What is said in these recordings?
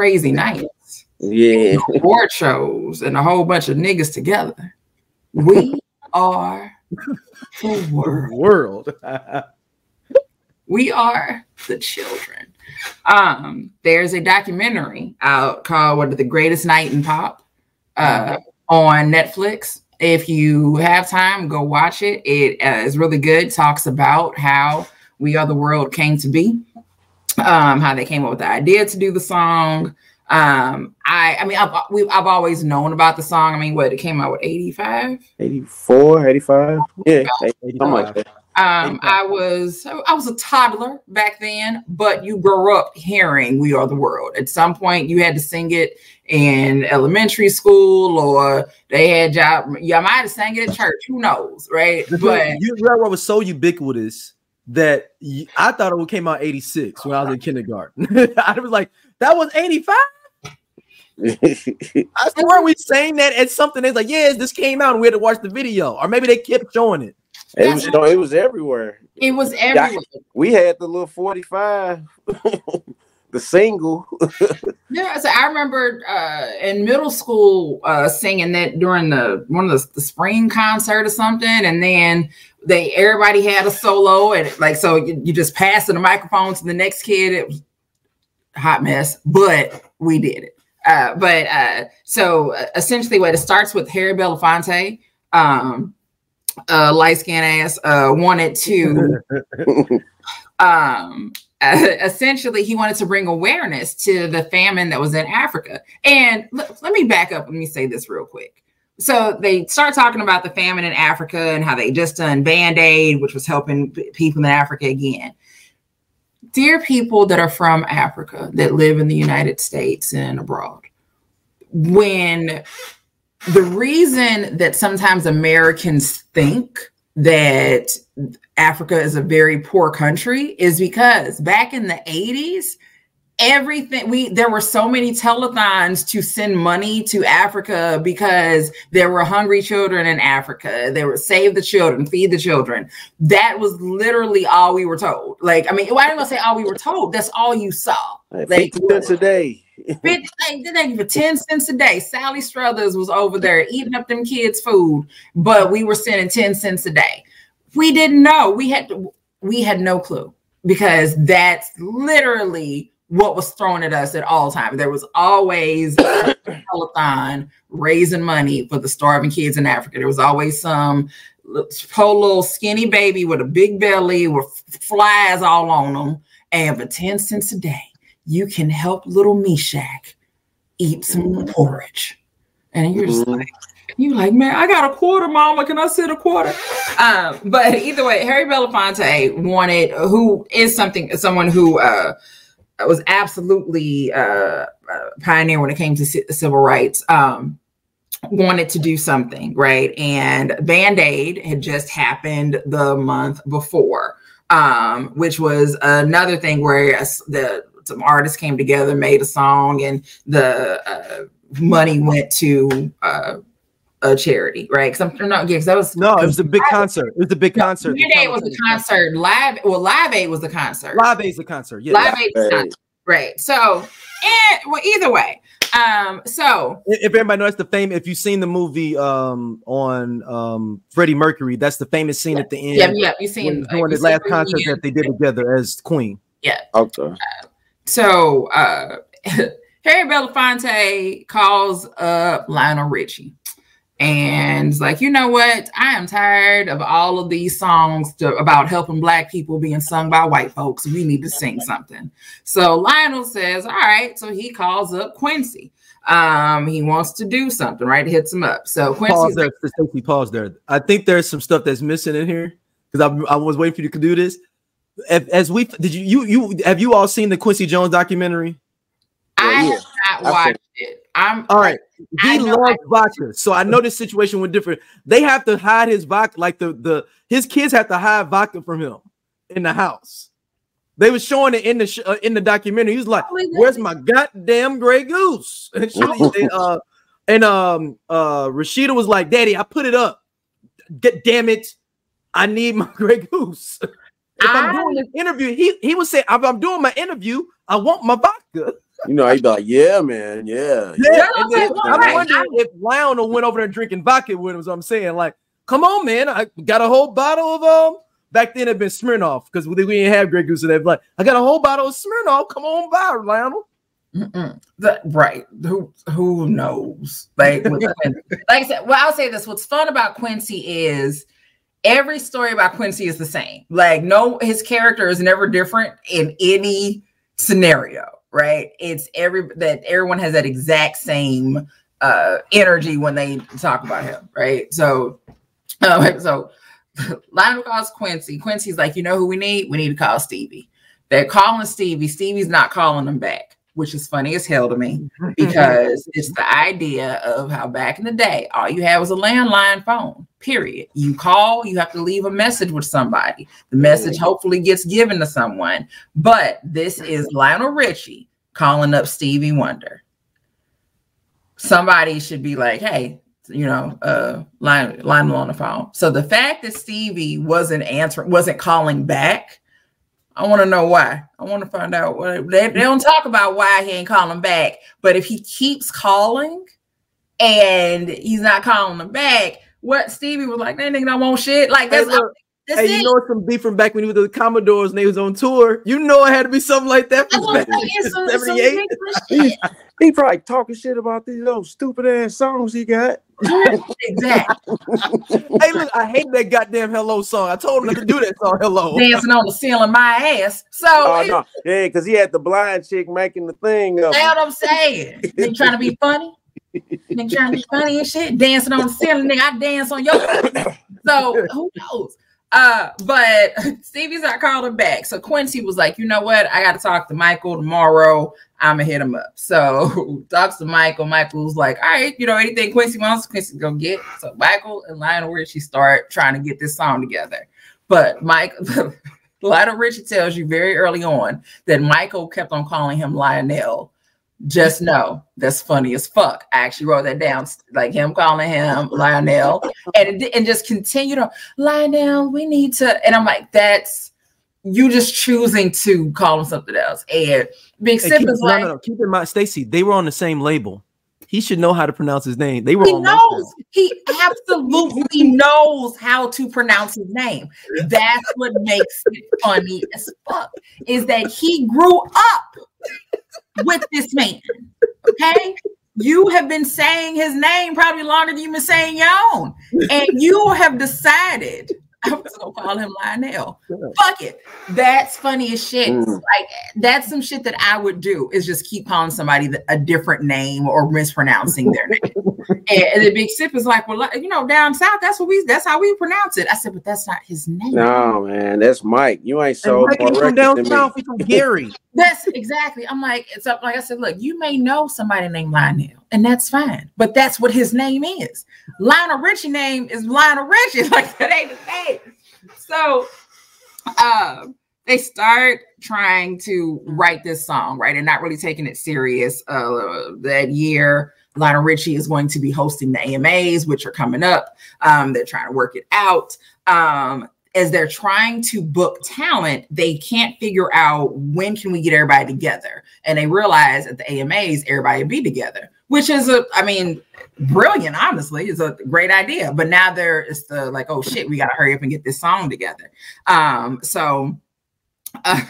Crazy nights, Yeah. award shows, and a whole bunch of niggas together, we are the world. World. We are the children. Um, there's a documentary out called "What the Greatest Night in Pop" uh, on Netflix. If you have time, go watch it. It uh, is really good. Talks about how "We Are the World" came to be, um, how they came up with the idea to do the song. Um, I, I mean, I've, we, I've always known about the song. I mean, what it came out with 85. 84, 85. Yeah. Something like that. Um, I was I was a toddler back then, but you grew up hearing "We Are the World." At some point, you had to sing it in elementary school, or they had job. You might have sang it at church. Who knows, right? But you know what was so ubiquitous that I thought it came out 86 when I was in kindergarten. I was like, that was 85. I swear we saying that at something. It's like, yes, this came out and we had to watch the video, or maybe they kept showing it. It was, no, it was everywhere. it was everywhere. We had the little 45, the single. Yeah, so I remember uh, in middle school uh, singing that during the one of the, the spring concert or something, and then they everybody had a solo, and like so you, you just passing the microphone to the next kid. It was hot mess, but we did it. Uh, but uh, so uh, essentially, what it starts with Harry Belafonte, um, uh, light skinned ass, uh, wanted to um essentially he wanted to bring awareness to the famine that was in africa. And l- let me back up. Let me say this real quick. So they start talking about the famine in africa and how they just done band-aid which was helping p- people in africa again. Dear people that are from africa that live in the united states and abroad when the reason that sometimes americans think that Africa is a very poor country is because back in the 80s, everything we there were so many telethons to send money to Africa because there were hungry children in Africa. They were save the children, feed the children. That was literally all we were told. Like, I mean, why didn't I say all we were told? That's all you saw. Like Like, 50 cents a day. Like, they take for 10 cents a day. Sally Struthers was over there eating up them kids' food, but we were sending 10 cents a day. We didn't know. We had to, we had no clue because that's literally what was thrown at us at all times. There was always a telethon raising money for the starving kids in Africa. There was always some poor little skinny baby with a big belly with flies all on them. And for 10 cents a day, you can help little Meshach eat some porridge. And you're just Mhm. like, you like, man, I got a quarter, mama. Can I sit a quarter? Um, but either way, Harry Belafonte wanted, who is something, someone who uh, was absolutely uh, uh, pioneer when it came to civil rights. Um, wanted to do something right and band-aid had just happened the month before um which was another thing where us- the some artists came together made a song and the uh, money went to uh a charity right because i'm not yeah, 'cause that was No, it was a big concert. It was a big concert. The Band-Aid was a concert live well live aid was the concert Live Aid's the concert. Yeah. live aid was the Right. concert. right so and well either way um so If if everybody knows the fame, if you've seen the movie um on um Freddie Mercury, that's the famous scene at the end. yeah yeah you when seen he's doing you the last the concert reunion. that they did together as Queen. Yeah. Okay. So uh Harry Belafonte calls up Lionel Richie and is like, you know what? I am tired of all of these songs to, about helping black people being sung by white folks. We need to sing something. So Lionel says, all right. So he calls up Quincy. Um, he wants to do something, right? He Hits him up. So Pause Quincy's there. Stacey, pause there. I think there's some stuff that's missing in here because I, I was waiting for you to do this. As, as we did you you you have you all seen the Quincy Jones documentary? I Yeah, have not watched it. I'm All right. I He know loves vodka. So I know this situation was different. They have to hide his vodka, like the the his kids have to hide vodka from him in the house. They was showing it in the sh- uh, in the documentary. He was like, "Where's my goddamn gray goose?" And, she, and, uh, and um uh Rashida was like, "Daddy, I put it up. Get damn it, I need my gray goose." if I, am doing this interview, he he was saying, if I'm doing my interview, I want my vodka. You know, he'd be like, "Yeah, man, yeah." Yeah, and then, I'm wondering if Lionel went over there drinking vodka with him. So I'm saying, like, come on, man, I got a whole bottle of um. Back then, it had been Smirnoff because we, we didn't have Grey Goose. So they're like, I got a whole bottle of Smirnoff. Come on by, Lionel. The, right. Who who knows? Like, like I said, well, I'll say this. What's fun about Quincy is every story about Quincy is the same. Like, no, his character is never different in any scenario, right? It's every that everyone has that exact same uh energy when they talk about him, right? So um, so Lionel calls Quincy. Quincy's like, you know who we need? We need to call Stevie. They're calling Stevie. Stevie's not calling them back which is funny as hell to me because it's the idea of how back in the day, all you had was a landline phone, period. You call, you have to leave a message with somebody. The message hopefully gets given to someone. But this is Lionel Richie calling up Stevie Wonder. Somebody should be like, hey, you know, uh, Lionel on the phone. So the fact that Stevie wasn't answering, wasn't calling back I want to know why. I want to find out what they, they don't talk about why he ain't calling back. But if he keeps calling and he's not calling them back, what Stevie was like, that nigga don't want shit. Like that's, hey, look, that's hey, it. you know it's some beef from back when he was the Commodores and they was on tour. You know it had to be something like that. From 78. he, he probably talking shit about these little stupid ass songs he got exactly. hey, look, I hate that goddamn hello song. I told him not to do that song. Hello, dancing on the ceiling, my ass. So, oh, no. yeah, because he had the blind chick making the thing. That's what I'm saying. they trying to be funny. Nigga trying to be funny and shit, dancing on the ceiling. Nigga, I dance on your. so who knows? Uh, but Stevie's not called him back. So Quincy was like, you know what? I got to talk to Michael tomorrow. I'm gonna hit him up. So talks to Michael. Michael's like, all right, you know, anything Quincy wants, Quincy go get. So Michael and Lionel Richie start trying to get this song together. But Mike, Lionel Richie tells you very early on that Michael kept on calling him Lionel just know that's funny as fuck. I actually wrote that down, like him calling him Lionel, and and just continue to Lionel. We need to, and I'm like, that's you just choosing to call him something else. And Big Sip is like, no, no, keep in mind, Stacey, they were on the same label. He should know how to pronounce his name. They were. He knows. He absolutely knows how to pronounce his name. That's what makes it funny as fuck. Is that he grew up with this man. Okay. You have been saying his name probably longer than you've been saying your own. And you have decided I was gonna call him Lionel. Fuck it. That's funny as shit. Mm. Like that's some shit that I would do is just keep calling somebody a different name or mispronouncing their name. and, and, the big sip is like, well, you know, down south, that's what we that's how we pronounce it. I said, but that's not his name. No, man, that's Mike. You ain't so from down south. He's from Gary. that's exactly. I'm like, it's up. Like I said, look, you may know somebody named Lionel and that's fine. But that's what his name is. Lionel Richie name is Lionel Richie. Like that ain't the name. So um they start trying to write this song, right? And not really taking it serious. Uh that year, Lionel Richie is going to be hosting the AMAs, which are coming up. Um, they're trying to work it out. Um, as they're trying to book talent, they can't figure out when can we get everybody together. And they realize at the AMAs, everybody be together which is a, I mean, brilliant. Honestly, it's a great idea. But now there is the like, oh shit, we got to hurry up and get this song together. Um, so. Uh,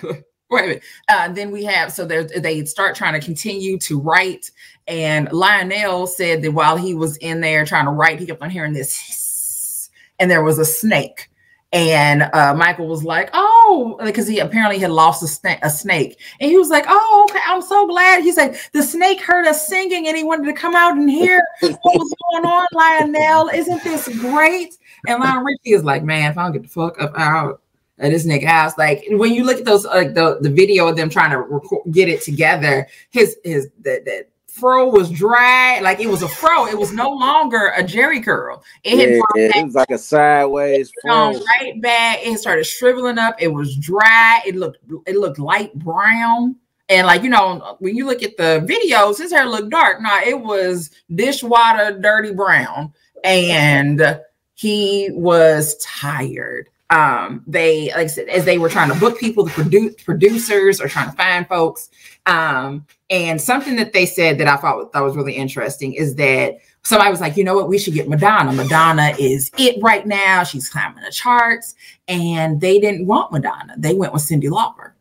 wait a minute. Uh, then we have so they start trying to continue to write, and Lionel said that while he was in there trying to write, he kept on hearing this, hiss, and there was a snake and uh, Michael was like, "Oh," because he apparently had lost a, sna- a, snake, and he was like, "Oh, okay, I'm so glad." He said the snake heard us singing, and he wanted to come out and hear what was going on. Lionel, isn't this great? And Lionel Richie is like, "Man, if I don't get the fuck up out of this nigga house, like when you look at those, like the the video of them trying to record, get it together, his his that that fro was dry, like it was a fro. It was no longer a Jheri curl. It had yeah, it was like a sideways fro. right back. It started shriveling up. It was dry. It looked it looked light brown. And like you know, when you look at the videos, his hair looked dark. Now it was dishwater dirty brown, and he was tired. um, they like I said, as they were trying to book people, the produ- producers are trying to find folks. Um, and something that they said that I thought that was really interesting is that somebody was like, you know what, we should get Madonna. Madonna is it right now. She's climbing the charts. And they didn't want Madonna. They went with Cyndi Lauper.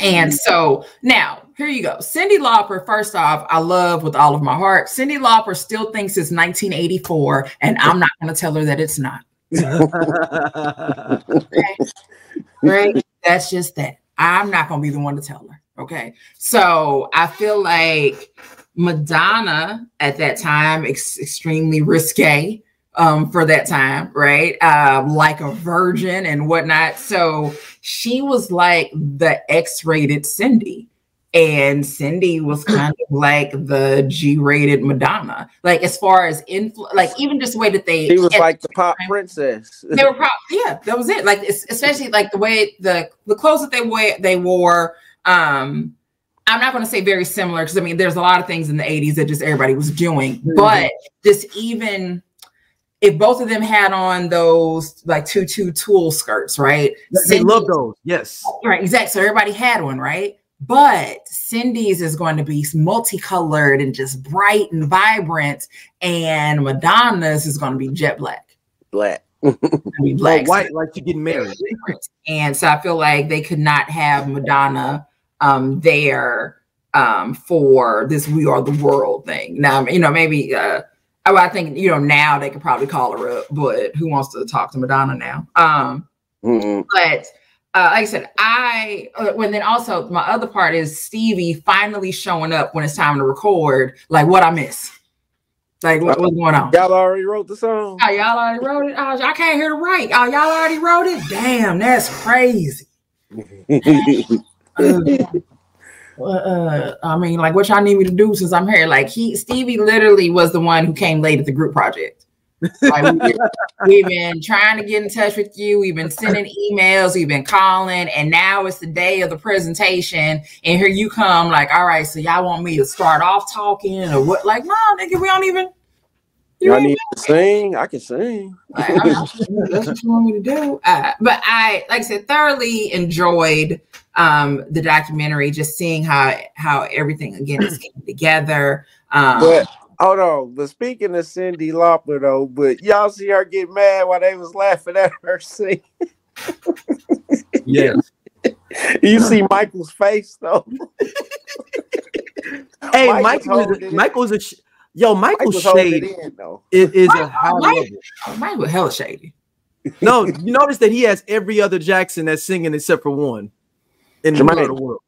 And so now here you go. Cyndi Lauper, first off, I love with all of my heart. Cyndi Lauper still thinks it's 1984, and I'm not going to tell her that it's not. okay. Right? That's just that. I'm not going to be the one to tell her. Okay. So I feel like Madonna at that time, ex- extremely risque um, for that time, right? Um, like a virgin and whatnot. So she was like the X rated Cyndi. And Cyndi was kind of like the G-rated Madonna, like as far as influ, like even just the way that they. She was like the pop princess. they were probably yeah, that was it. Like especially like the way the the clothes that they wear they wore. Um, I'm not going to say very similar because I mean there's a lot of things in the 80s that just everybody was doing, mm-hmm. but just even if both of them had on those like tutu tulle skirts, right? They love those, yes. Right, exactly. So everybody had one, right? But Cyndi's is going to be multicolored and just bright and vibrant, and Madonna's is going to be jet black. Black. be black. White, like you're getting married. And so I feel like they could not have Madonna um there um for this "We Are the World" thing. Now, you know, maybe. uh Oh, I think you know now they could probably call her up, but who wants to talk to Madonna now? Um, mm-hmm. but uh, like I said, I uh, when then also my other part is Stevie finally showing up when it's time to record. Like what I miss. Like what, what's going on? Y'all already wrote the song. Oh, y'all already wrote it. Oh, I can't hear the right. Oh, y'all already wrote it. Damn, that's crazy. uh, uh, I mean, like, what y'all need me to do since I'm here? Like, he Stevie literally was the one who came late at the group project. Like been, we've, been, trying to get in touch with you. We've been sending emails. We've been calling, and now it's the day of the presentation. And here you come, like, all right, so y'all want me to start off talking or what? Like, no, nigga, we don't even. You all need to sing. I can sing. Like, that's what you want me to do. Uh, but I, like I said, thoroughly enjoyed um, the documentary. Just seeing how how everything again is came together. Um, but Hold on, but speaking of Cyndi Lauper though, but y'all see her get mad while they was laughing at her sing. yes. You see Michael's face though. hey, Michael is a, Michael's a yo. Michael shade in, is, is a high Mike, level. Michael hella shady. No, you notice that he has every other Jackson that's singing except for one in the world.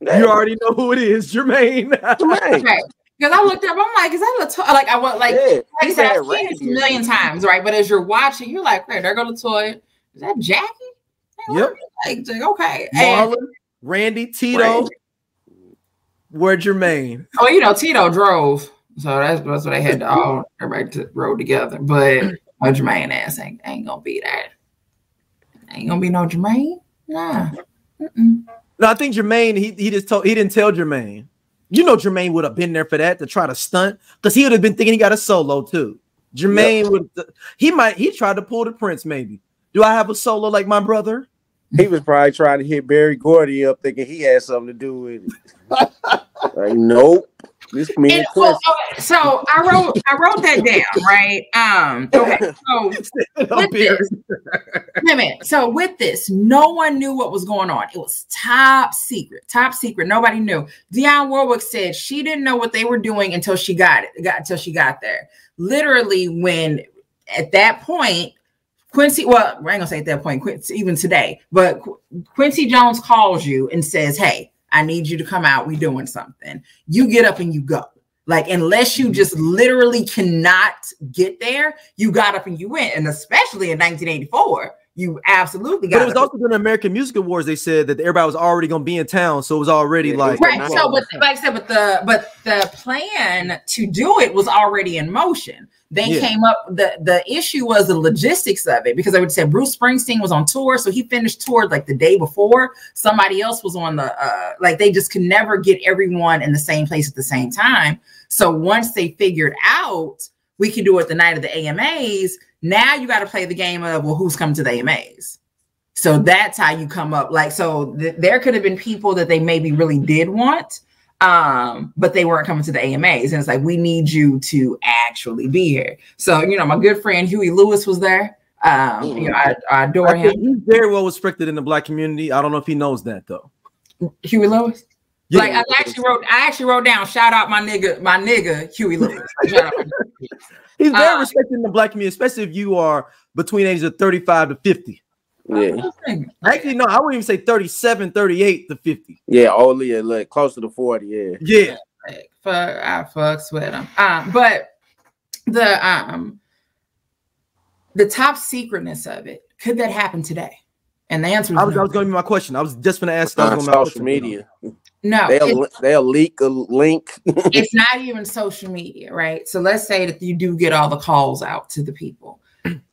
You already know who it is, Jermaine. Jermaine. Because I looked up, I'm like, is that Latoya? Like I want like, yeah, like I said, I've seen this a million times, right? But as you're watching, you're like, "Where there go Latoya? Is that Jackie? Yep. Like, okay. Marlon, and, Randy, Tito, Randy. where Jermaine. Oh, you know, Tito drove, so that's that's what they had to all everybody to rode together. But my Jermaine ass ain't, ain't gonna be that. Ain't gonna be no Jermaine. Nah. Mm-mm. No, I think Jermaine. He he just told he didn't tell Jermaine. You know, Jermaine would have been there for that to try to stunt because he would have been thinking he got a solo too. Jermaine yep. would he might he tried to pull the prince maybe. Do I have a solo like my brother? He was probably trying to hit Berry Gordy up, thinking he had something to do with it. like, nope. This me and, well, okay, so I wrote I wrote that down, right? Um, okay, so with this, wait a minute. So with this, no one knew what was going on. It was top secret, top secret. Nobody knew. Dionne Warwick said she didn't know what they were doing until she got it, got until she got there. Literally, when at that point, Quincy, well, I ain't gonna say at that point, Quincy, even today, but Qu- Quincy Jones calls you and says, Hey, I need you to come out. We doing something. You get up and you go. Like unless you mm-hmm. just literally cannot get there, you got up and you went. And especially in 1984, you absolutely got. But it was also during the American Music Awards. They said that everybody was already going to be in town, so it was already yeah, like right. So, but like I said, but the but the plan to do it was already in motion. They yeah. came up. the The issue was the logistics of it because I would say Bruce Springsteen was on tour, so he finished tour like the day before. Somebody else was on the uh, like they just could never get everyone in the same place at the same time. So once they figured out we can do it the night of the AMAs. Now you got to play the game of well, who's coming to the AMAs? So that's how you come up. Like, so th- there could have been people that they maybe really did want, um, but they weren't coming to the AMAs. And it's like, we need you to actually be here. So, you know, my good friend Huey Lewis was there. Um, you know, I, I adore I him. he's very well respected in the black community. I don't know if he knows that though. Huey Lewis. Yeah. Like I actually wrote, I actually wrote down, shout out my nigga, my nigga Huey Lewis. Shout out my nigga. He's very Uh, respected in the black community, especially if you are between ages of 35 to 50. Yeah, Actually, no, I wouldn't even say 37, 38 to 50. yeah, only a like closer to forty. Yeah, Yeah. Like, fuck, I fucks with them. Um, but the um the top secretness of it, could that happen today? And the answer is I was, no. Was going to be my question. I was just going to ask. that on was gonna be my social question. media, no, they'll they'll leak a link. it's not even social media, right? So let's say that you do get all the calls out to the people.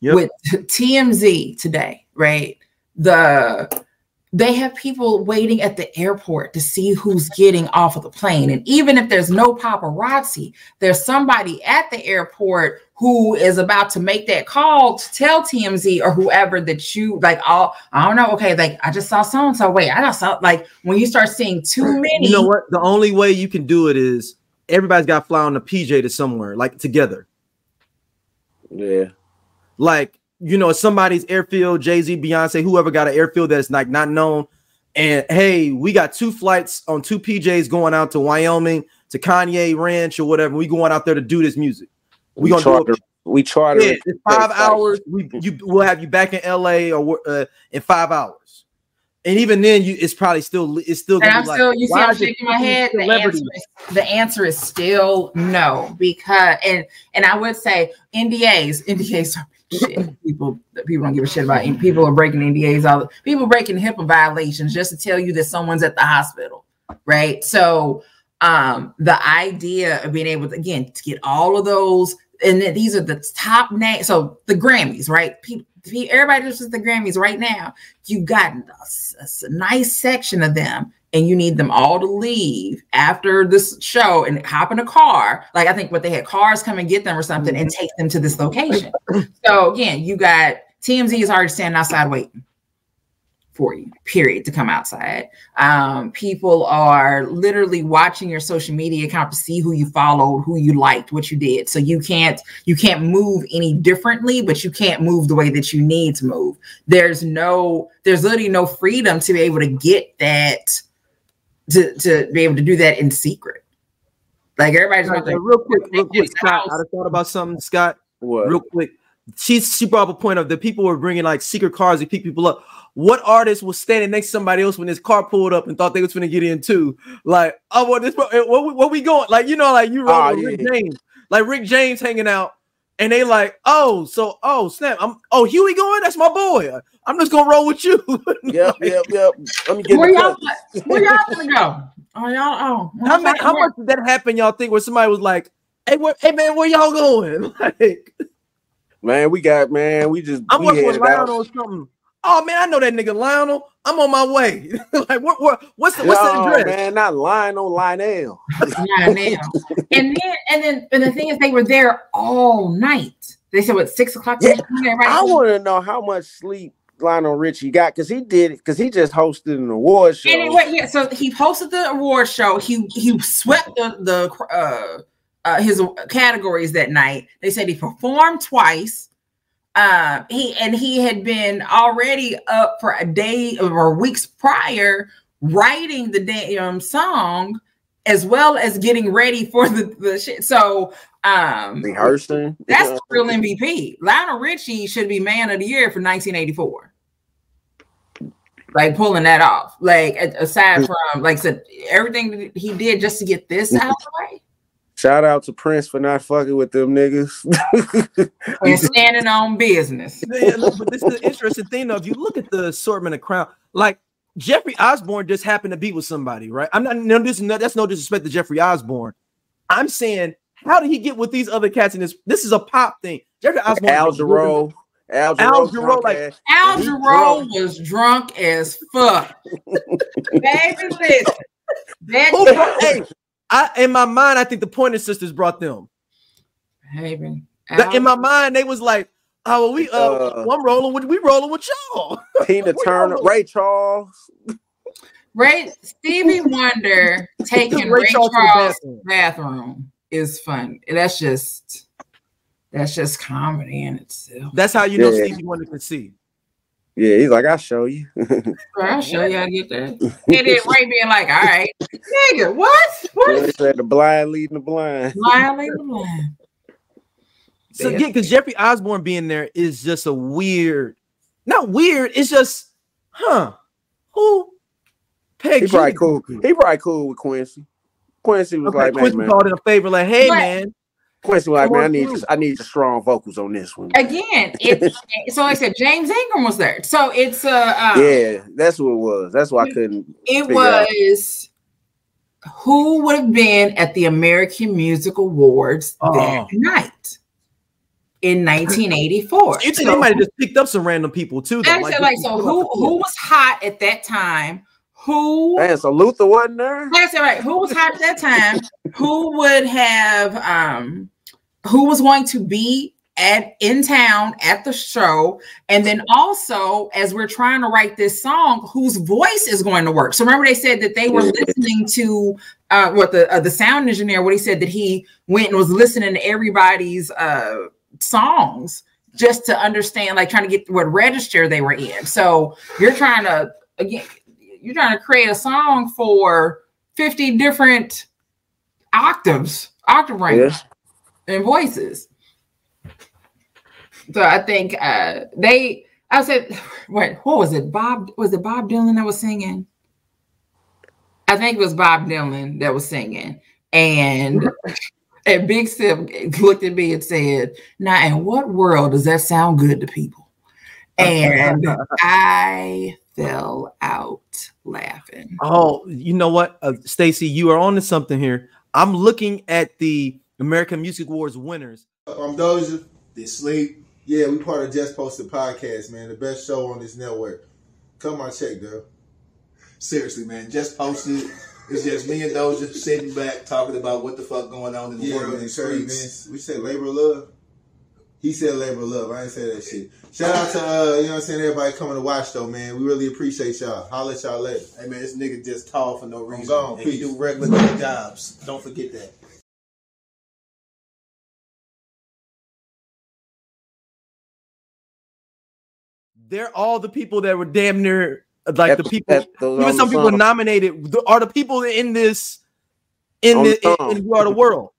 Yep. With TMZ today, right? The they have people waiting at the airport to see who's getting off of the plane. And even if there's no paparazzi, there's somebody at the airport who is about to make that call to tell TMZ or whoever that you like. All I don't know. Okay, like I just saw so and so. Wait, I just saw like when you start seeing too many. You know what? The only way you can do it is everybody's got to fly on a PJ to somewhere, like together. yeah, Like, you know, somebody's airfield, Jay Z, Beyonce, whoever got an airfield that's like not known. And hey, we got two flights on two PJs going out to Wyoming to Kanye Ranch or whatever. We going out there to do this music. We, gonna charter. do We charter. it. it. Yeah, it's five hours. We you we'll have you back in LA or uh, in five hours. And even then, you it's probably still it's still And gonna I'm be like, still, you see, I'm shaking my head. The answer, is, the answer is still no, because and and I would say NDAs, NDAs are shit. People people don't give a shit about. People are breaking NDAs. All people breaking HIPAA violations just to tell you that someone's at the hospital, right? So um the idea of being able to again to get all of those and then these are the top names so the grammys right people everybody just the grammys right now you've got a, nice section of them and you need them all to leave after this show and hop in a car. Like i think what they had cars come and get them or something and take them to this location. So again you got tmz is already standing outside waiting for you period to come outside. Um, people are literally watching your social media account to see who you followed who you liked what you did. So you can't you can't move any differently but you can't move the way that you need to move. There's no there's literally no freedom to be able to get that to, to be able to do that in secret like everybody's Like, like, real quick, real quick, Scott. house. I thought about something, Scott. What? Real quick, she she brought up a point of the people were bringing like secret cars to pick people up. What artist was standing next to somebody else when this car pulled up and thought they was going to get in too? Like, oh, well, this what, what, what we going? Like, you know, like you ah, wrote Oh, with Rick yeah. James, like Rick James hanging out, and they like, oh, so oh snap, I'm oh Huey going? That's my boy. I'm just gonna roll with you. Yep, yep, yep. Let me get where y'all where y'all gonna go oh y'all oh how, many, how much did that happen? Y'all think where somebody was like, hey, where, hey man, where y'all going? Like, Man, we got man. We just I'm we working with headed out. Lionel or something. Oh man, I know that nigga Lionel. I'm on my way. like, what, what, what's the, what's the No, address? man, not Lionel, Lionel. Yeah, now. and then and then and the thing is they were there all night. They said what six o'clock. Yeah, right? I want to know how much sleep Lionel Richie got because he did it because he just hosted an award show. Anyway, yeah. So he hosted the award show. He he swept the the uh, uh his categories that night. They said he performed twice. Uh, he and he had been already up for a day or weeks prior writing the damn song as well as getting ready for the, the shit. So um rehearsing. that's the real MVP. Lionel Richie should be man of the year for 1984. Like pulling that off. Like aside from like said, everything he did just to get this out of the way Shout out to Prince for not fucking with them niggas. and standing on business. Yeah, look, but this is the interesting thing though. If you look at the assortment of crown, like Jeffrey Osborne just happened to be with somebody, right? I'm not no this no, that's no disrespect to Jeffrey Osborne. I'm saying, how did he get with these other cats in this? This is a pop thing. Jeffrey Osborne, Al Jarreau. Al Al Jarreau, Jarreau, like- Al Jarreau was drunk as fuck. Baby, listen. That Who hey, I in my mind, I think the Pointer Sisters brought them. Baby, That- in my mind, they was like, "Oh, well, we uh, Uh, well, I'm rolling with we rolling with y'all." Tina Turner, Ray Charles. Ray Stevie Wonder taking Ray Ray, Charles Charles bathroom. bathroom is fun. That's just that's just comedy in itself. That's how you know Yeah. Stevie Wonder can see. Yeah, he's like, I'll show you. I'll show you how to get there. And then Ray being like, all right, nigga, what? What? they said the blind leading the blind. Blind leading the blind. So Yeah. yeah, because Jeffrey Osborne being there is just a weird, not weird. It's just, huh? Who? Peg He probably cool. He probably cool with Quincy. Quincy was Okay, like, Quincy man, man. called in a favor, like, hey But- man, Quincy was like, man, I need through. I need the strong vocals on this one. Again, it's so like I said, James Ingram was there. So it's uh, um, Yeah, that's what it was. That's why I couldn't. it figure out. was who would have been at the American Music Awards Oh. that night in 1984. you think So- they might have just picked up some random people too. Though, Actually, like, so who who was hot at that time? Who Man, so Luther wasn't there. said, right, who was hot at that time? who would have um who was going to be at in town at the show? And then also, as we're trying to write this song, whose voice is going to work? So remember, they said that they were listening to uh what the uh, the sound engineer, what he said that he went and was listening to everybody's uh songs just to understand, like trying to get what register they were in. So you're trying to again, you're trying to create a song for 50 different octaves, octave range Yeah. and voices. So I think uh they I said wait, what was it? Bob was it Bob Dylan that was singing? I think it was Bob Dylan that was singing. And and Big Sip looked at me and said, Now in what world does that sound good to people? And I fell out laughing. Oh, you know what, uh, Stacey, you are on to something here. I'm looking at the American Music Awards winners. I'm Doja. They sleep. Yeah, we part of Just Posted Podcast, man. The best show on this network. Come on, check, girl. Seriously, man, just posted. It's just me and Doja sitting back talking about what the fuck going on in the Yeah, world man. and the streets. Vince. We said labor love. He said labor of love. I ain't say that shit. Shout out to uh, you know what I'm saying, everybody coming to watch though, man. We really appreciate y'all. Holla at y'all later. Hey man, this nigga just tall for no reason. gone. And he Peace. do regular jobs. Don't forget that. They're all the people that were damn near like At the the- people. even some people song. nominated are the people in this in the, the in, song. in You Are the World.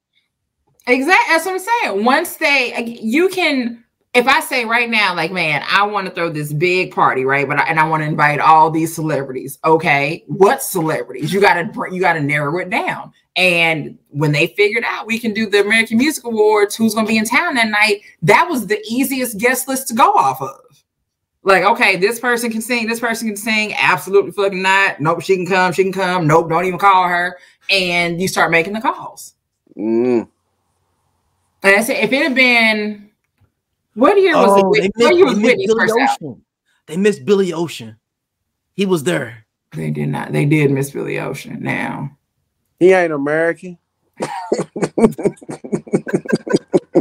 Exactly. That's what I'm saying. Once they, you can, if I say right now, like, man, I want to throw this big party, right? But I, and I want to invite all these celebrities. Okay, what celebrities? You got to you got to narrow it down. And when they figured out we can do the American Music Awards, who's to be in town that night? That was the easiest guest list to go off of. Like, okay, this person can sing, this person can sing. Absolutely fucking not. Nope, she can come, she can come. Nope, don't even call her. And you start making the calls. Mm. And I said, if it had been, what year was Oh, it? they missed, What year they was missed Whitney's Billy first album? Ocean. They missed Billy Ocean. He was there. They did not. They did miss Billy Ocean. Now, He ain't American.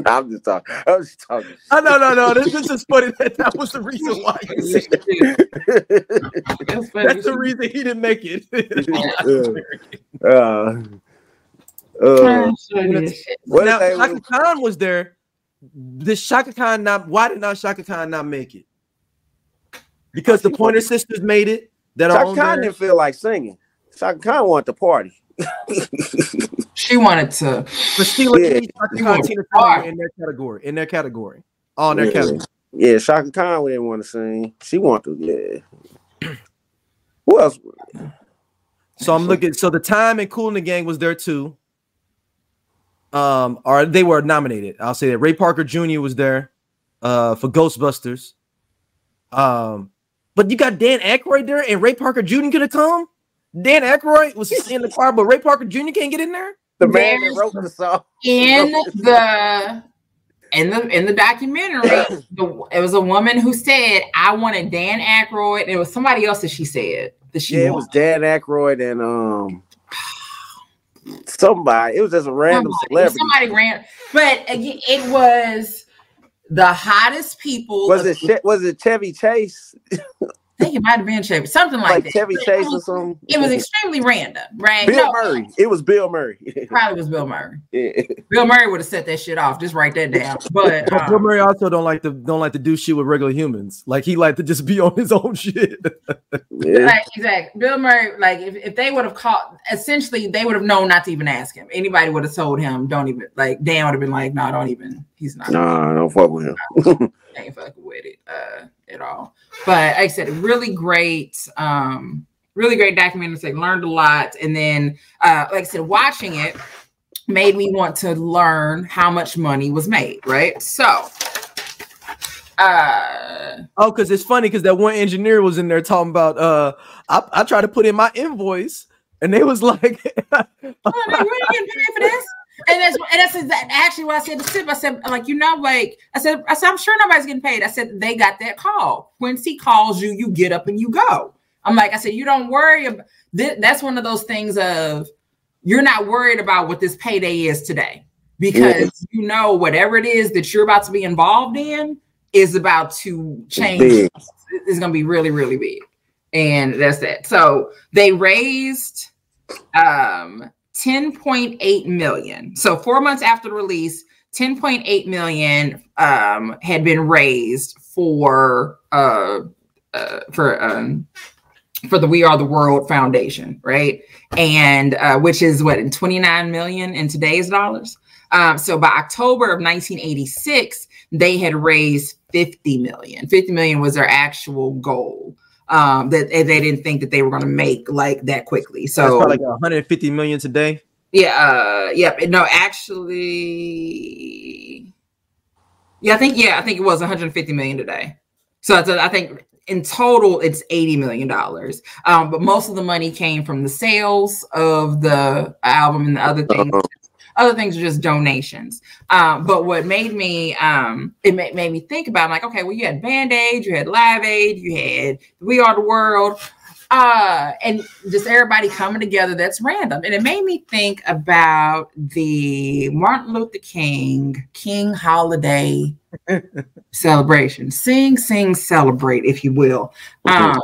I'm just talking. I'm just talking. Oh, no, no, no. This, this is funny. That, that was the reason why. he said that's. That's the reason he didn't make it. uh, uh, what now, if they Chaka was- Khan was there. Did Chaka Khan not? Why did not Chaka Khan not make it? Because the Pointer Sisters made it. That are Chaka on Khan there. didn't feel like singing. Chaka Khan wanted to party. She wanted to. Priscilla Yeah. Keys, Chaka Khan, Tina. Turner in their category. In their category. All in their Yeah. category. Yeah, Chaka Khan didn't want to sing. She wanted to. Yeah. Who else? So I'm looking. So the time and Cool and the Gang was there too. Um, or they were nominated. I'll say that Ray Parker Jr. was there, uh, for Ghostbusters. Um, but you got Dan Aykroyd there, and Ray Parker Jr. could have come. Dan Aykroyd was in the car, but Ray Parker Jr. can't get in there. The man There's- that wrote the song. in the in the in the documentary, the, it was a woman who said, "I wanted Dan Aykroyd." And it was somebody else that she said that she Yeah, it was. Dan Aykroyd and um somebody. It was just a random Somebody, celebrity. somebody ran, but again, it was the hottest people. Was it was it Chevy Chase? I think it might have been Chevy, something like, Like that. Chevy It Chase was- or something? It was extremely random, right? Bill No, Murray. It was Bill Murray. Probably was Bill Murray. Yeah. Bill Murray would have set that shit off. Just write that down. But But Bill um, Murray also don't like to don't like to do shit with regular humans. Like he like to just be on his own shit. Yeah. Like, exactly. Bill Murray, like if, if they would have called, essentially they would have known not to even ask him. Anybody would have told him, don't even like Dan would have been like, no, don't even. He's not. Nah, don't fuck with him. ain't fucking with it uh, at all. But like I said, really great, um, really great documentary. Learned a lot, and then uh, like I said, watching it made me want to learn how much money was made. Right, so. Uh, oh, because it's funny because that one engineer was in there talking about uh I, I tried to put in my invoice and they was like oh, man, you ain't getting paid for this. And that's and that's exact- actually what I said to Sip. I said, like, you know, like I said, I said, I'm sure nobody's getting paid. I said they got that call. Quincy calls you, you get up and you go. I'm like, I said, you don't worry about th- that's one of those things of you're not worried about what this payday is today because you know whatever it is that you're about to be involved in is about to change. It's gonna be really, really big. And that's that. So they raised um 10.8 million. So four months after the release, 10.8 million um had been raised for uh, uh for um for the We Are the World Foundation, right? And uh, which is what in 29 million in today's dollars. Um, so by October of 1986, they had raised 50 million. 50 million was their actual goal. Um, that they didn't think that they were going to make like that quickly. that's So probably like 150 million today. yeah, uh, yep. No, actually, yeah, I think yeah, I think it was 150 million today. So it's a, I think in total it's 80 million dollars. Um, but most of the money came from the sales of the album and the other things. Uh-oh. Other things are just donations. Um, but what made me um it made, made me think about like, okay, well, you had Band Aid, you had Live Aid, you had We Are the World uh and just everybody coming together that's random. And it made me think about the martin luther king king holiday celebration. Sing sing celebrate if you will. Um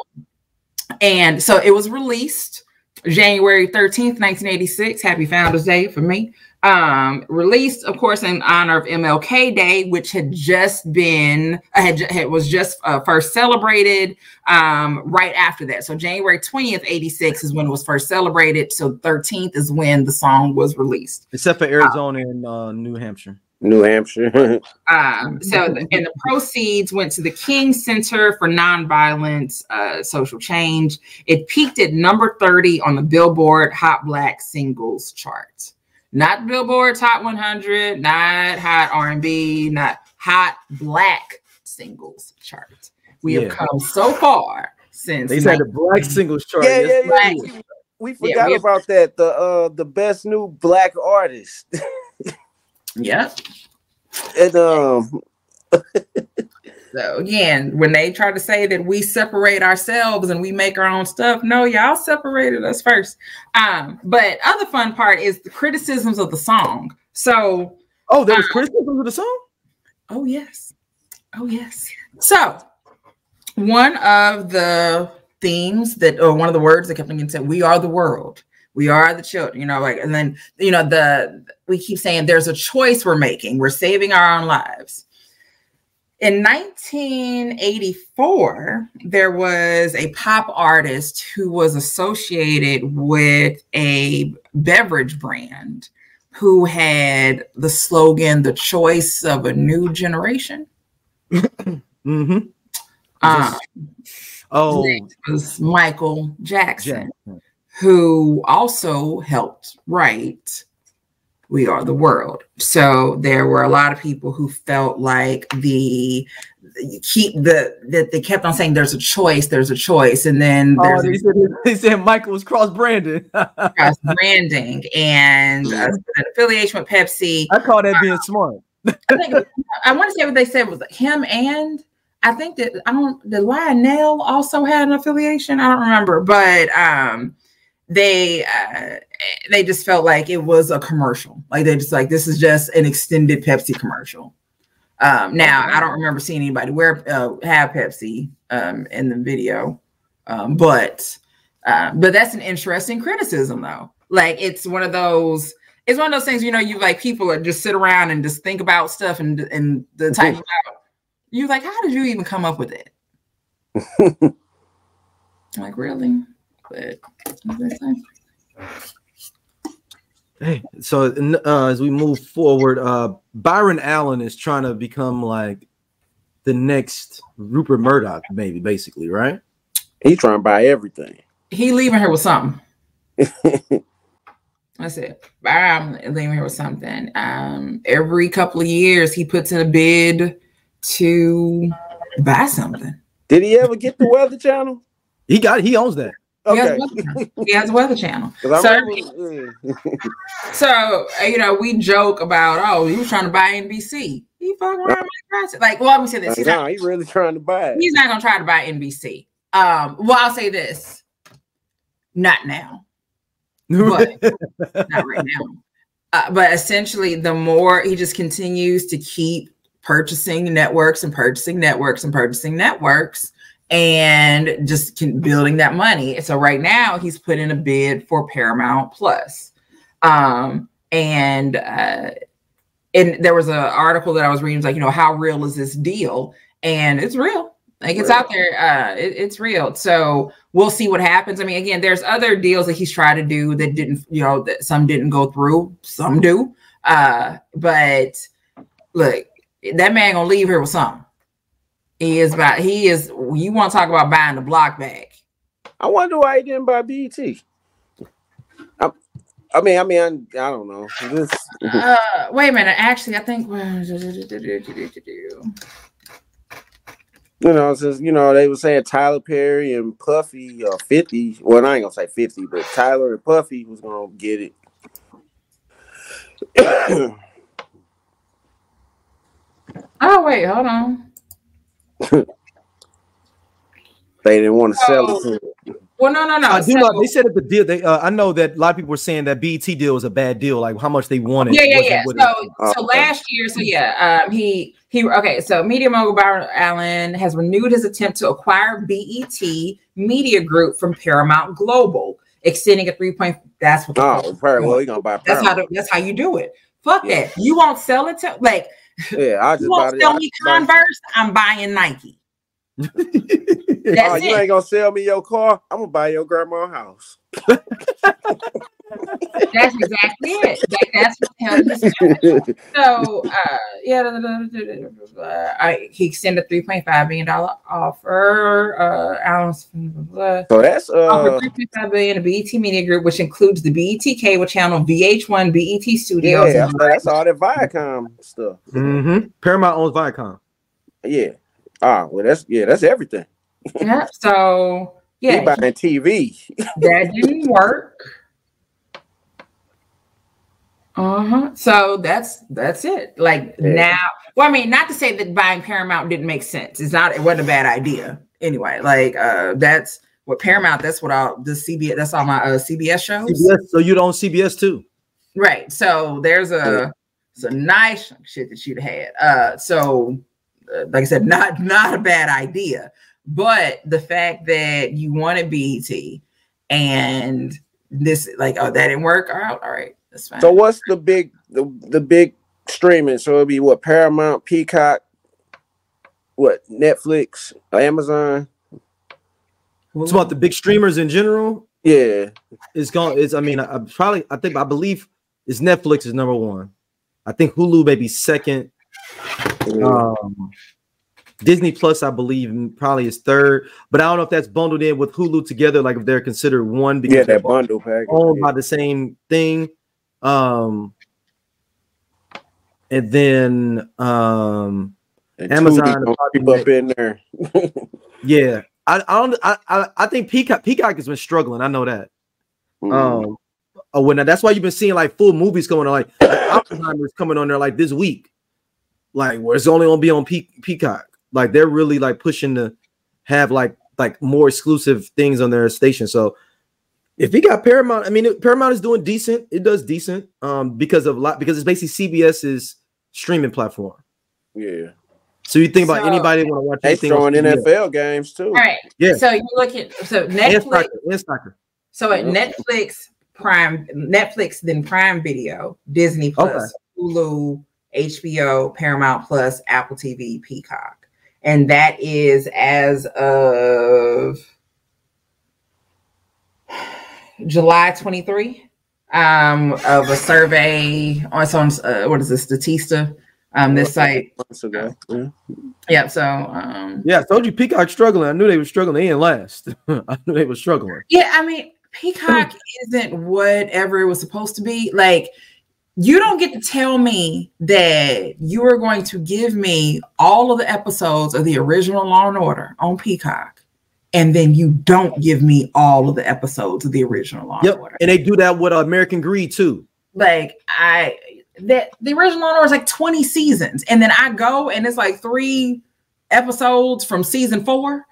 and so it was released january 13th 1986 happy founders day for me um released of course in honor of mlk day which had just been had, had was just uh, first celebrated um right after that. So january 20th 86 is when it was first celebrated. So 13th is when the song was released. Except for Arizona and uh, New Hampshire. New Hampshire. um so the, and the proceeds went to the king center for nonviolence uh social change. It peaked at number 30 on the billboard hot black singles chart not billboard top 100 not hot r&b not hot black singles chart we Yeah. have come so far since They said the black singles chart. yeah, yeah, Yes, yeah. they We Yeah, forgot we- about that. The uh the best new black artist. yep and um So again, when they try to say that we separate ourselves and we make our own stuff, no, y'all separated us first. Um, but other fun part is the criticisms of the song. So, Oh, there was Uh, criticism of the song. oh yes, oh yes. So one of the themes that, or one of the words that kept getting said, "We are the world." We are the children, you know, like, and then, you know, the we keep saying there's a choice we're making. We're saving our own lives. In 1984, there was a pop artist who was associated with a beverage brand who had the slogan, the choice of a new generation. Mm-hmm. Um, Oh, was Michael Jackson, Jack. who also helped write We Are the World. So there were a lot of people who felt like the keep the that they kept on saying there's a choice, there's a choice, and then Oh, they, said, they said Michael was cross branded. Cross branding and uh, an affiliation with Pepsi. I call that being smart. I think I want to say what they said was him and I think that I don't the Lionel also had an affiliation. I don't remember, but um they uh they just felt like it was a commercial. Like they just like this is just an extended Pepsi commercial. Um, now I don't remember seeing anybody wear uh, have Pepsi um, in the video, um, but uh, but that's an interesting criticism though. Like it's one of those it's one of those things you know you like people are just sit around and just think about stuff and and the type about you're like how did you even come up with it? like really, but. Hey, so uh, as we move forward, uh, Byron Allen is trying to become like the next Rupert Murdoch, maybe basically, right? He's trying to buy everything. He leaving her with something. That's it. Byron leaving her with something. Um, every couple of years, he puts in a bid to buy something. Did he ever get the Weather Channel? He got. He owns that. Okay. He has a weather channel. So, remember, so, you know, we joke about, oh, he was trying to buy NBC. He fucking around like, well, let me say this. He's, no, not, he's really trying to buy it. He's not gonna try to buy NBC. Um, well, I'll say this. Not now. But not right now. Uh, but essentially, the more he just continues to keep purchasing networks and purchasing networks and purchasing networks, and just building that money. So right now he's put in a bid for Paramount Plus. Um, and uh, and there was an article that I was reading, was like, you know, how real is this deal? And it's real. Like it's real. out there. Uh, it, it's real. So we'll see what happens. I mean, again, there's other deals that he's tried to do that didn't, you know, that some didn't go through, some do. Uh, but look, that man gonna leave here with something. He is about he is you want to talk about buying the block back. I wonder why he didn't buy BET. I, I mean, I mean, I, I don't know. This, uh, wait a minute. Actually, I think you know, since you know they were saying Tyler Perry and Puffy or 50. Well, I ain't gonna say 50, but Tyler and Puffy was gonna get it. oh wait, hold on. they didn't want to sell it to Well, no, no, no. I do know, they said that the deal. They, uh, I know that a lot of people were saying that BET deal was a bad deal. Like how much they wanted. Yeah, yeah, yeah. So, oh, so last year, so yeah, um, he he. Okay, so media mogul Byron Allen has renewed his attempt to acquire BET Media Group from Paramount Global, extending a three point. That's what. Oh, Paramount. well, he gonna buy. Paramount. That's how. The, that's how you do it. Fuck yeah. that. You won't sell it to like yeah, I just you won't sell me Converse. I'm buying Nike. oh, you ain't gonna sell me your car? I'm gonna buy your grandma a house. that's exactly it. That, that's what hell So uh, yeah, I, he extended three point five billion dollar offer. Uh, Allen's, so that's uh, three point five billion to BET Media Group, which includes the BET cable channel, VH1, BET Studios. Yeah, that's all that Viacom stuff. Mm-hmm. Paramount owns Viacom. Yeah. Ah, well, that's yeah, that's everything. yeah. So yeah, he buying TV. that didn't work. Uh-huh. So that's that's it. Like yeah. now, well, I mean, not to say that buying Paramount didn't make sense. It's not it wasn't a bad idea. Anyway, like uh that's what Paramount, that's what all the CBS, that's all my uh, CBS shows. CBS, so you don't CBS too. Right. So there's a it's a nice shit that you'd had. Uh so uh, like I said, not not a bad idea. But the fact that you want wanted BET and this like oh that didn't work out. All right, that's fine. So what's the big the, the big streaming? So it'll be what Paramount, Peacock, what Netflix, Amazon. It's about the big streamers in general. Yeah, it's going. It's I mean, I, I probably I think I believe is Netflix is number one. I think Hulu may be second. Um, Disney Plus, I believe, probably is third, but I don't know if that's bundled in with Hulu together, like if they're considered one because yeah, that bundle package owned by the same thing. Um, and then um, and Amazon keep up in there. yeah, I, I don't. I, I think Peacock Peacock has been struggling. I know that. Mm. Um, oh, when that's why you've been seeing like full movies going on, like, like Oppenheimer's coming on there like this week, like where it's only gonna be on Pe- Peacock. Like they're really like pushing to have like like more exclusive things on their station. So if he got Paramount, I mean Paramount is doing decent. It does decent um because of a lot because it's basically CBS's streaming platform. Yeah, So you think about So- anybody want to watch they anything? on throwing NFL games too. All right. Yeah. So you look at so and Netflix. soccer, and soccer. So at Netflix, Prime, Netflix, then Prime Video, Disney Plus, Hulu, HBO, Paramount Plus, Apple TV, Peacock, and that is as of July twenty three. Um, of a survey on it's on uh, what is this Statista? Um, this site. Months ago. Yeah. Yep. So um, Yeah, I told you Peacock struggling. I knew they were struggling. They didn't last. I knew they were struggling. Yeah, I mean, Peacock isn't whatever it was supposed to be. Like, you don't get to tell me that you are going to give me all of the episodes of the original Law and Order on Peacock, and then you don't give me all of the episodes of the original Law Yep, and Order. and they do that with American Greed too. Like, I that the original Law and Order is like 20 seasons, and then I go and it's like three episodes from season four.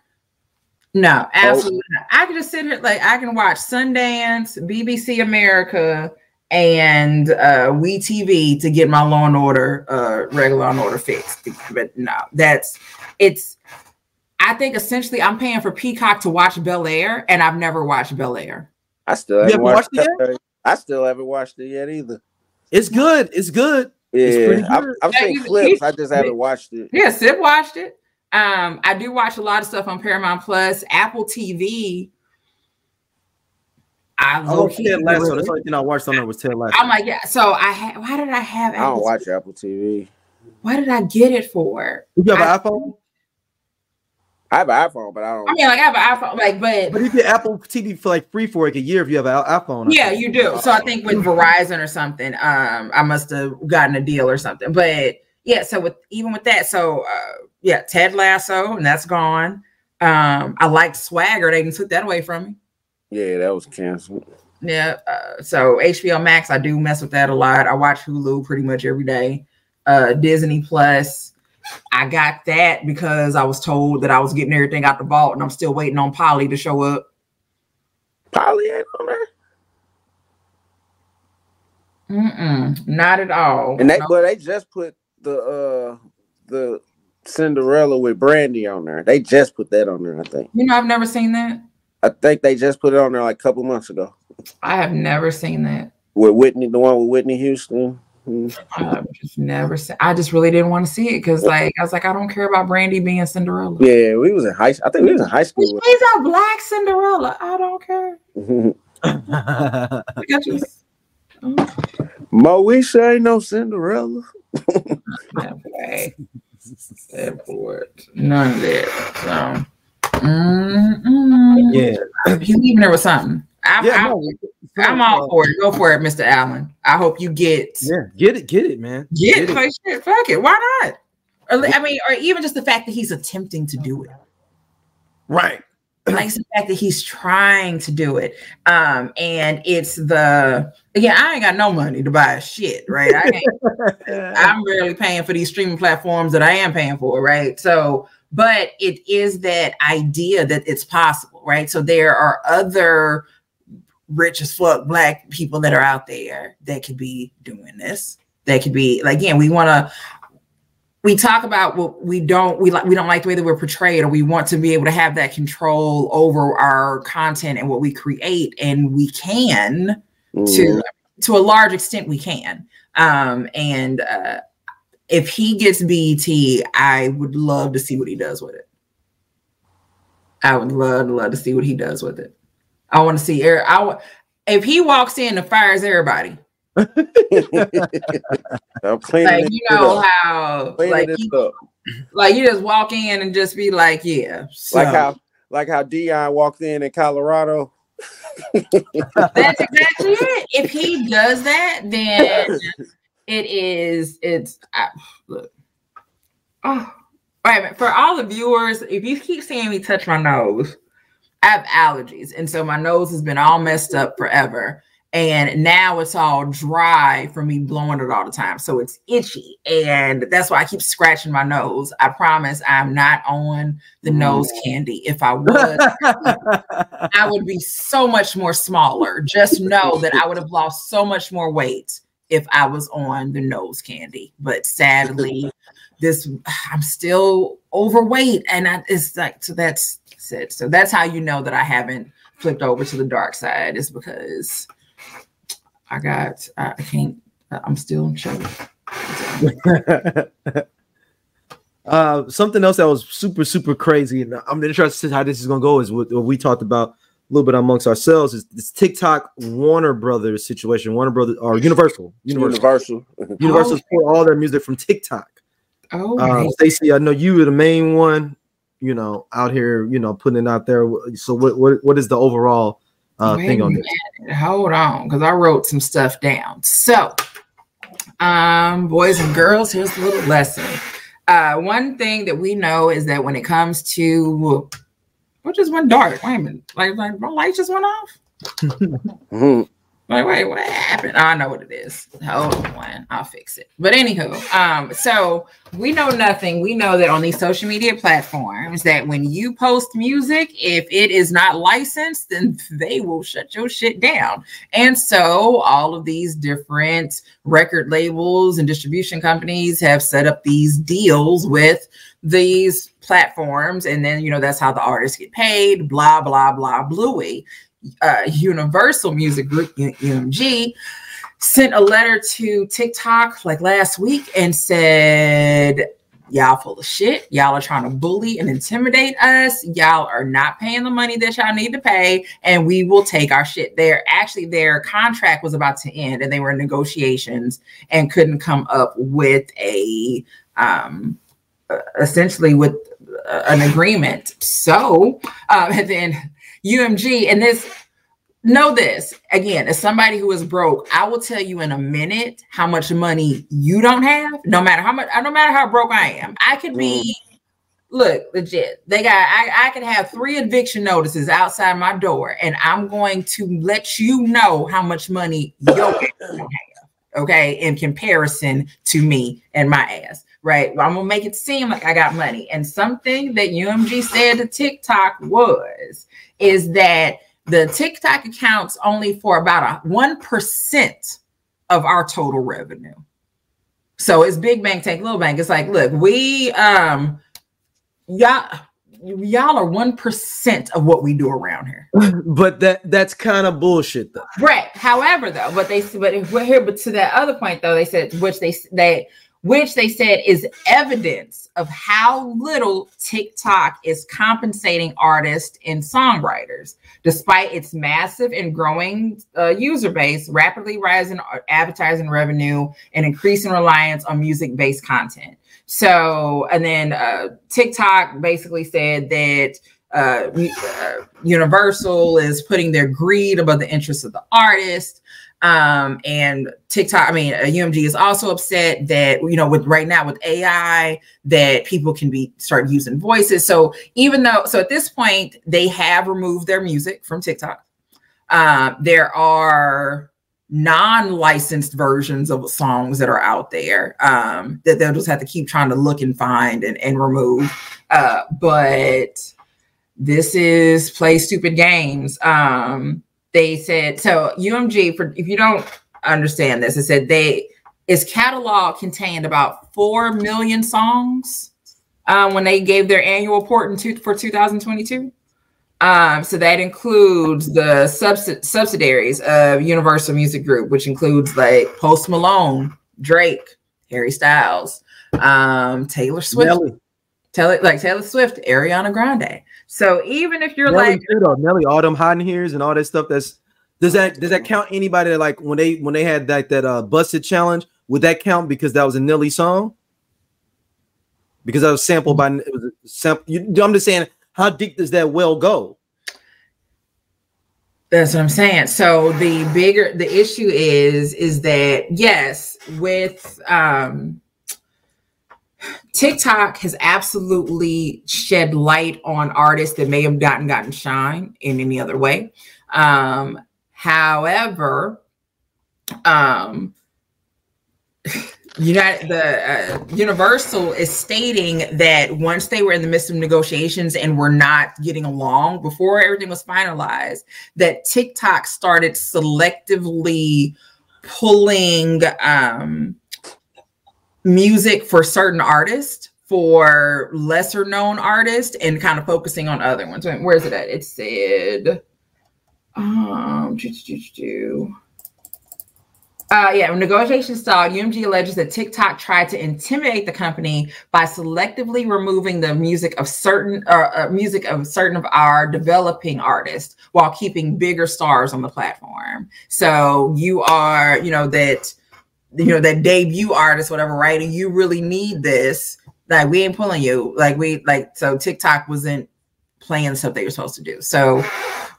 No, absolutely not. I can just sit here like I can watch Sundance, BBC America, and uh We TV to get my Law and Order, uh, regular Law and Order fixed. But no, that's it's. I think essentially I'm paying for Peacock to watch Bel Air, and I've never watched Bel Air. I still haven't haven't watched, watched it it. I still haven't watched it yet either. It's good. It's good. It's Yeah, I've, good. I've Yeah, seen clips. I just haven't watched it. Yeah, Sip watched it. Um, I do watch a lot of stuff on Paramount Plus, Apple TV. I I low watched Ted Lasso. That's the only thing I watched on there was Ted Lasso. I'm like, yeah. So I ha- why did I have? I don't Apple watch Apple TV. What did I get it for? You have I- an iPhone, I have an iPhone, but I don't. I mean, like I have an iPhone, like, but but you get Apple TV for like free for like a year if you have an iPhone. Yeah, you do. So I think with Verizon or something, um, I must have gotten a deal or something. But yeah, so with even with that, so uh, yeah, Ted Lasso, and that's gone. Um, I liked Swagger. They even took that away from me. yeah, that was canceled. Yeah. Uh, so HBO Max, I do mess with that a lot. I watch Hulu pretty much every day. Uh, Disney Plus, I got that because I was told that I was getting everything out the vault, and I'm still waiting on Polly to show up. Polly ain't on there. Mm-mm, not at all. And they, No. but they just put the uh the Cinderella with Brandy on there. They just put that on there. I think. you know, I've never seen that. I think they just put it on there like a couple months ago I have never seen that. with Whitney, the one with Whitney Houston. Mm. I've just never seen. I just really didn't want to see it because, like, I was like, I don't care about Brandy being Cinderella. Yeah, we was in high. I think we was in high school. with- She's a black Cinderella. I don't care. I just. Moesha ain't no Cinderella. Okay. Airport. None of that. So, mm-mm. yeah, he's leaving there with something. I'm, yeah, I'm, no, I'm all for it. Go for it, Mr. Allen. I hope you get yeah. Get it, get it, man. get it. like shit. Fuck it. Why not? Or, I mean, or even just the fact that he's attempting to do it. Right. Like the fact that he's trying to do it. Um, and it's the again, I ain't got no money to buy shit, right? I ain't I'm barely paying for these streaming platforms that I am paying for, right? So, but it is that idea that it's possible, right? So there are other rich as fuck black people that are out there that could be doing this. That could be like again, we want to we talk about what we don't we like we don't like the way that we're portrayed or we want to be able to have that control over our content and what we create and we can Mm. to to a large extent we can um and uh if he gets BET, I would love to see what he does with it. I would love, love to see what he does with it. I want to see er- I if he walks in and fires everybody, I'm cleaning like you know how like up. like you just walk in and just be like, yeah, Like how like how Deion walked in in Colorado. That's exactly it. If he does that, then it is. It's I, look. Oh, wait a minute. For all the viewers, if you keep seeing me touch my nose, I have allergies, and so my nose has been all messed up forever. And now it's all dry from me blowing it all the time. So it's itchy. And that's why I keep scratching my nose. I promise I'm not on the mm. nose candy. If I was, I would be so much more smaller. Just know that I would have lost so much more weight if I was on the nose candy. But sadly, this I'm still overweight, and I, it's like so that's it. So that's how you know that I haven't flipped over to the dark side is because I got I can't I'm still chubby. uh, something else that was super super crazy, and I'm interested to see how this is gonna go. Is what, what we talked about a little bit amongst ourselves. Is this TikTok Warner Brothers situation? Warner Brothers or Universal? Universal. Universal oh. all their music from TikTok. Oh, uh, Stacey, I know you were the main one. You know, out here, you know, putting it out there. So, what what what is the overall uh, thing on this? Hold on, because I wrote some stuff down. So, um, boys and girls, here's a little lesson. Uh, one thing that we know is that when it comes to what just went dark? Wait a minute, like, like my light just went off. Wait, wait, what happened? Oh, I know what it is. Hold on, I'll fix it. But anywho, um, so we know nothing. We know that on these social media platforms, that when you post music, if it is not licensed, then they will shut your shit down. And so all of these different record labels and distribution companies have set up these deals with these platforms, and then you know that's how the artists get paid. Blah blah blah bluey uh, Universal Music Group, UMG, sent a letter to TikTok like last week and said, Y'all full of shit. Y'all are trying to bully and intimidate us. Y'all are not paying the money that y'all need to pay, and we will take our shit. There, actually, their contract was about to end, and they were in negotiations and couldn't come up with a um, essentially with an agreement. So, um, and then UMG. And this, know this again, as somebody who is broke, I will tell you in a minute how much money you don't have, no matter how much, no matter how broke I am. I could be, mm. look, legit. They got, I, I could have three eviction notices outside my door, and I'm going to let you know how much money you have. Okay, in comparison to me and my ass right? I'm gonna make it seem like I got money. And something that UMG said to TikTok was is that the TikTok accounts only for about a one percent of our total revenue. So it's big bank take little bank. It's like, look, we um y'all y'all are one percent of what we do around here. but that that's kind of bullshit though. Right. However, though, but they but here, but to that other point though, they said which they they which they said is evidence of how little TikTok is compensating artists and songwriters, despite its massive and growing uh, user base, rapidly rising advertising revenue, and increasing reliance on music based content. So, and then uh, TikTok basically said that. Uh, uh, Universal is putting their greed above the interests of the artist. Um, and TikTok, I mean, UMG uh, is also upset that, you know, with right now with AI, that people can be start using voices. So even though, so at this point, they have removed their music from TikTok. Uh, there are non-licensed versions of songs that are out there um, that they'll just have to keep trying to look and find and, and remove. Uh, but this is play stupid games. Um, they said so UMG for if you don't understand this, it said they its catalog contained about four million songs um, when they gave their annual report in two, for 2022. Um, so that includes the subs- subsidiaries of Universal Music Group, which includes like Post Malone, Drake, Harry Styles, um, Taylor Swift, Nelly. Taylor, like Taylor Swift, Ariana Grande. So even if you're Nelly, like Nelly, all them hiding here's and all that stuff, that's does that does that count anybody that like when they when they had that that uh busted challenge? Would that count because that was a Nelly song? Because that was sampled by it was a sample. You, I'm just saying, how deep does that well go? That's what I'm saying. So the bigger the issue is, is that yes, with um TikTok has absolutely shed light on artists that may have gotten gotten shine in any other way. Um, however, um, United the uh, Universal is stating that once they were in the midst of negotiations and were not getting along before everything was finalized, that TikTok started selectively pulling um, music for certain artists for lesser known artists and kind of focusing on other ones. Where's it at? It said, um, uh, yeah, negotiation stalled. UMG alleges that TikTok tried to intimidate the company by selectively removing the music of certain uh, uh, music of certain of our developing artists while keeping bigger stars on the platform. So you are, you know, that you know that debut artist, whatever, right? And you really need this. Like we ain't pulling you. Like we like so TikTok wasn't playing stuff that you're supposed to do. So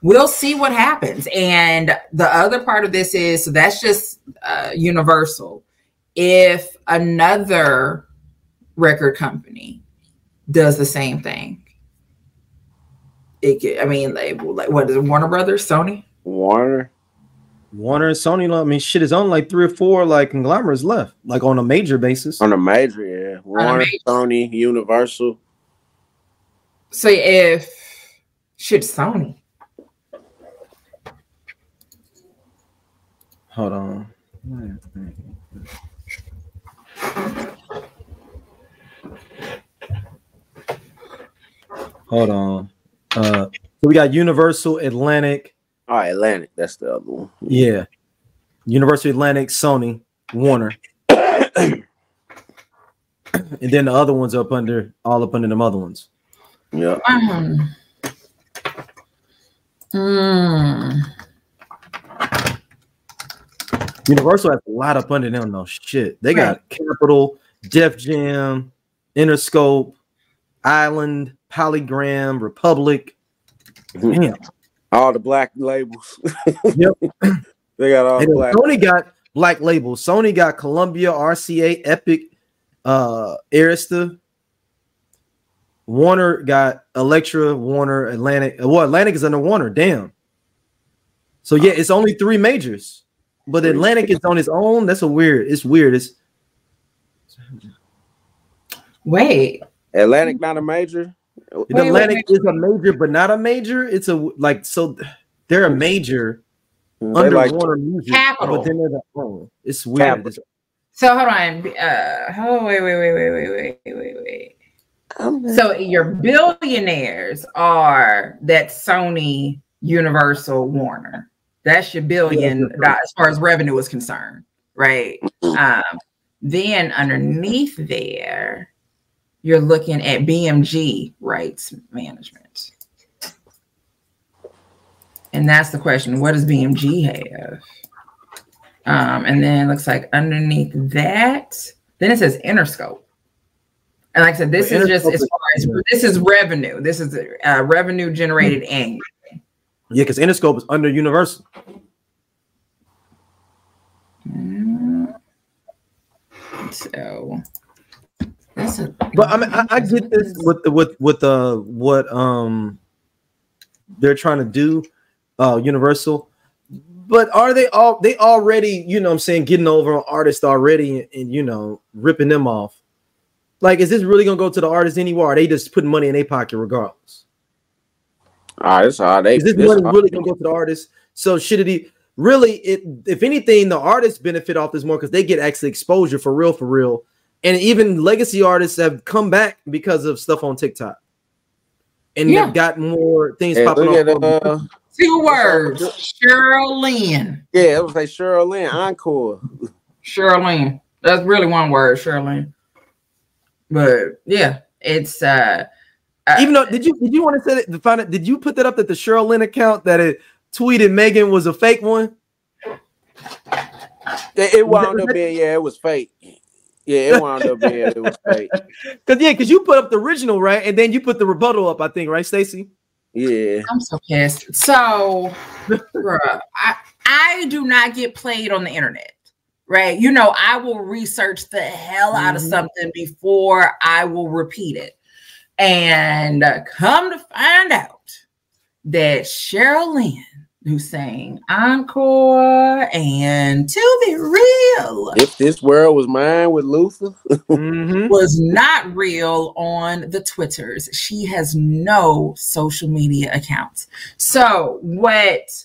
we'll see what happens. And the other part of this is so that's just uh, universal. If another record company does the same thing, it could, I mean, like, like what is it, Warner Brothers, Sony? Warner. Warner and Sony, I mean, shit is on like three or four like conglomerates left, like on a major basis. On a major, yeah. Warner, major. Sony, Universal. So if shit, Sony. Hold on. Hold on. Uh, so we got Universal, Atlantic. All right, Atlantic. That's the other one. Yeah. Universal, Atlantic, Sony, Warner. and then the other ones up under all up under them other ones. Yeah. Um, mm. Universal has a lot up under them though. Shit, they got right. Capitol, Def Jam, Interscope, Island, Polygram, Republic. Damn. All the black labels. yep. they got all black. Sony got black labels. Sony got Columbia, RCA, Epic, uh, Arista. Warner got Elektra, Warner, Atlantic. Well, Atlantic is under Warner. Damn. So yeah, it's only three majors. But Atlantic is on its own. That's a weird. It's weird. It's wait. Atlantic not a major. Wait, Atlantic wait, wait, is a major, but not a major. It's a like so. They're a major they under like Warner Music, Capital. but then they're the own. It's weird. So hold on. Uh, oh wait, wait, wait, wait, wait, wait, wait, wait. Okay. So your billionaires are that Sony, Universal, Warner. That's your billion yeah, as far as revenue is concerned, right? Um, then underneath there, you're looking at BMG rights management. And that's the question what does BMG have? Um, and then it looks like underneath that, then it says Interscope. And like I said, this is just as far as this is revenue. This is uh, revenue generated annually. Yeah, because Interscope is under Universal. So that's a but I mean I, I get this with with with the what um they're trying to do, uh Universal. But are they all they already, you know I'm saying, getting over on artists already and, and, you know ripping them off? Like, is this really gonna go to the artists anywhere? Are they just putting money in their pocket regardless? Ah, that's how they. Is this money really gonna go to the artists? So should it really? It if anything, the artists benefit off this more because they get actually exposure for real, for real. And even legacy artists have come back because of stuff on TikTok, and yeah. they've got more things hey, popping up. Uh, Two words, Cheryl Lynn. Yeah, it was like Cheryl Lynn encore. Cheryl Lynn. That's really one word, Cheryl Lynn. But yeah, it's uh uh, Even though did you did you want to say that find it? Did you put that up that the Cheryl Lynn account that it tweeted Megan was a fake one? It, it wound up being yeah, it was fake. Yeah, it wound up being it was fake. Cause yeah, because you put up the original right, and then you put the rebuttal up. I think right, Stacy. Yeah, I'm so pissed. So, bruh, I I do not get played on the internet right? You know, I will research the hell out mm-hmm. of something before I will repeat it. And come to find out that Cheryl Lynn, who's sang encore and to be real, if this world was mine with Luther, mm-hmm. was not real on the Twitters. She has no social media accounts. So, what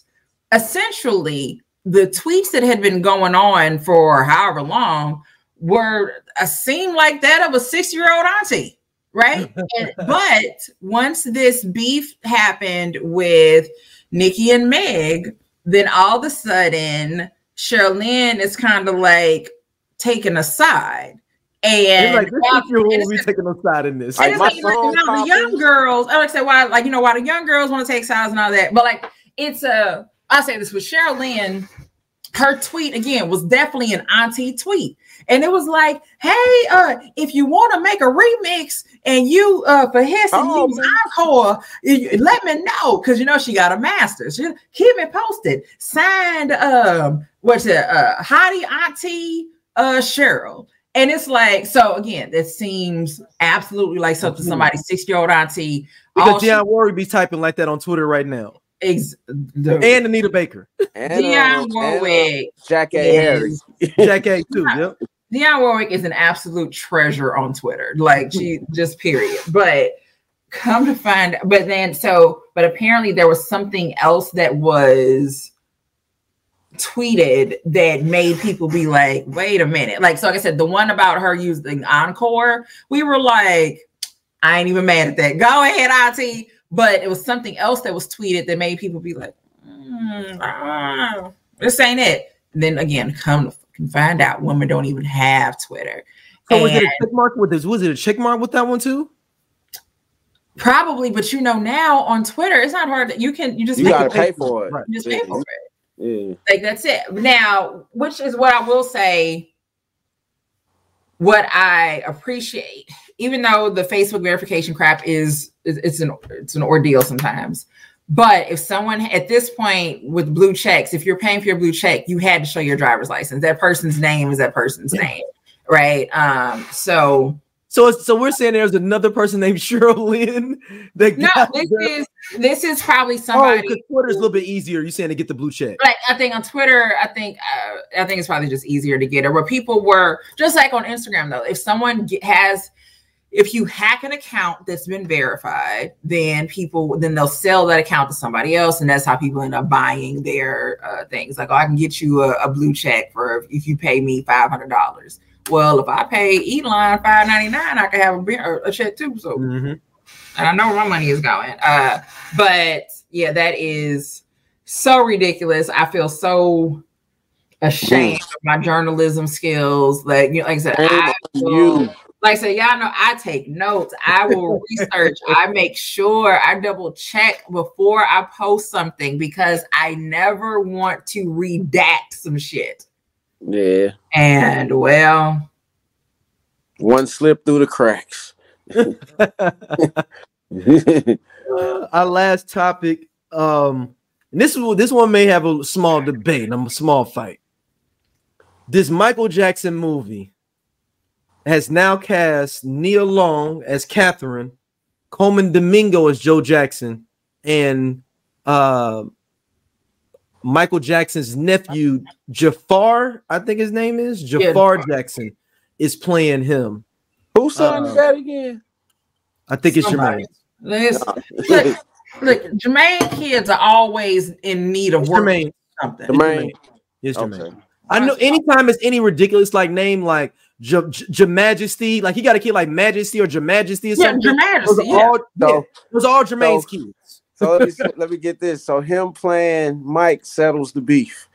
essentially the tweets that had been going on for however long were a seem like that of a six year old auntie, right? and, but once this beef happened with Nikki and Meg, then all of a sudden Cheryl Lynn is kind of like taken aside. And like, this will be taking a side in this. Like, like, you know, the young girls, I would say why, like you know, why the young girls want to take sides and all that. But like, it's a, I say this with Cheryl Lynn, Her tweet again was definitely an auntie tweet, and it was like, "Hey, uh, if you want to make a remix and you uh for his and oh, use encore, let me know because you know she got a master's. Keep me posted. Signed, um, what's it, uh, Hottie Auntie, uh, Cheryl." And it's like, so again, that seems absolutely like something somebody six year old auntie. Because Dionne Warwick be typing like that on Twitter right now. Ex- the, and Anita Baker. And, Dionne uh, Warwick. And, uh, Jackée Harris. Jackée too. Yep. Dionne Warwick is an absolute treasure on Twitter. Like she just period. But come to find, but then so, but apparently there was something else that was tweeted that made people be like, wait a minute. Like, so like I said, the one about her using Encore, we were like, I ain't even mad at that. Go ahead, IT. But it was something else that was tweeted that made people be like, mm, ah, this ain't it. And then again, come to find out, women don't even have Twitter. So and was it a check mark with this? Was it a check mark with that one too? Probably, but you know now on Twitter, it's not hard. That you can you just you gotta pay for it. You just pay for it. Yeah. Like that's it. Now, which is what I will say, what I appreciate, even though the Facebook verification crap is it's an it's an ordeal sometimes. But if someone at this point with blue checks, if you're paying for your blue check, you had to show your driver's license. That person's name is that person's name, right? Um, so so, so we're saying there's another person named Cheryl Lynn. That no, this is this is probably somebody. Oh, because Twitter's a little bit easier. You're saying to get the blue check. Like I think on Twitter, I think uh, I think it's probably just easier to get it. Where people were just like on Instagram though, if someone has if you hack an account that's been verified, then people then they'll sell that account to somebody else, and that's how people end up buying their uh, things. Like, oh, I can get you a, a blue check for if you pay me five hundred dollars. Well, if I pay Elon five ninety nine, I can have a, a check too. So, mm-hmm. and I know where my money is going. Uh, but yeah, that is so ridiculous. I feel so ashamed of my journalism skills. Like you know, like I said, I will, like I said, y'all know I take notes. I will research. I make sure I double check before I post something because I never want to redact some shit. Yeah. And well, one slip through the cracks. uh, our last topic. Um, this is this one may have a small debate, a small fight. This Michael Jackson movie has now cast Nia Long as Catherine, Colman Domingo as Joe Jackson, and uh, Michael Jackson's nephew Jaafar, I think his name is Jaafar yeah. Jackson, is playing him. Whose son uh, is that again? I think it's Jermaine. Listen, look, look, Jermaine kids are always in need of work. Jermaine. Something. Jermaine. Yes, Jermaine. Okay. I know anytime it's any ridiculous like name like J, J, Majesty, like he got a kid like Majesty or J Majesty or something. Yeah, Majesty. Those, yeah. All, yeah, it was all Jermaine's so, kids. So let me, let me get this. So him playing Mike settles the beef,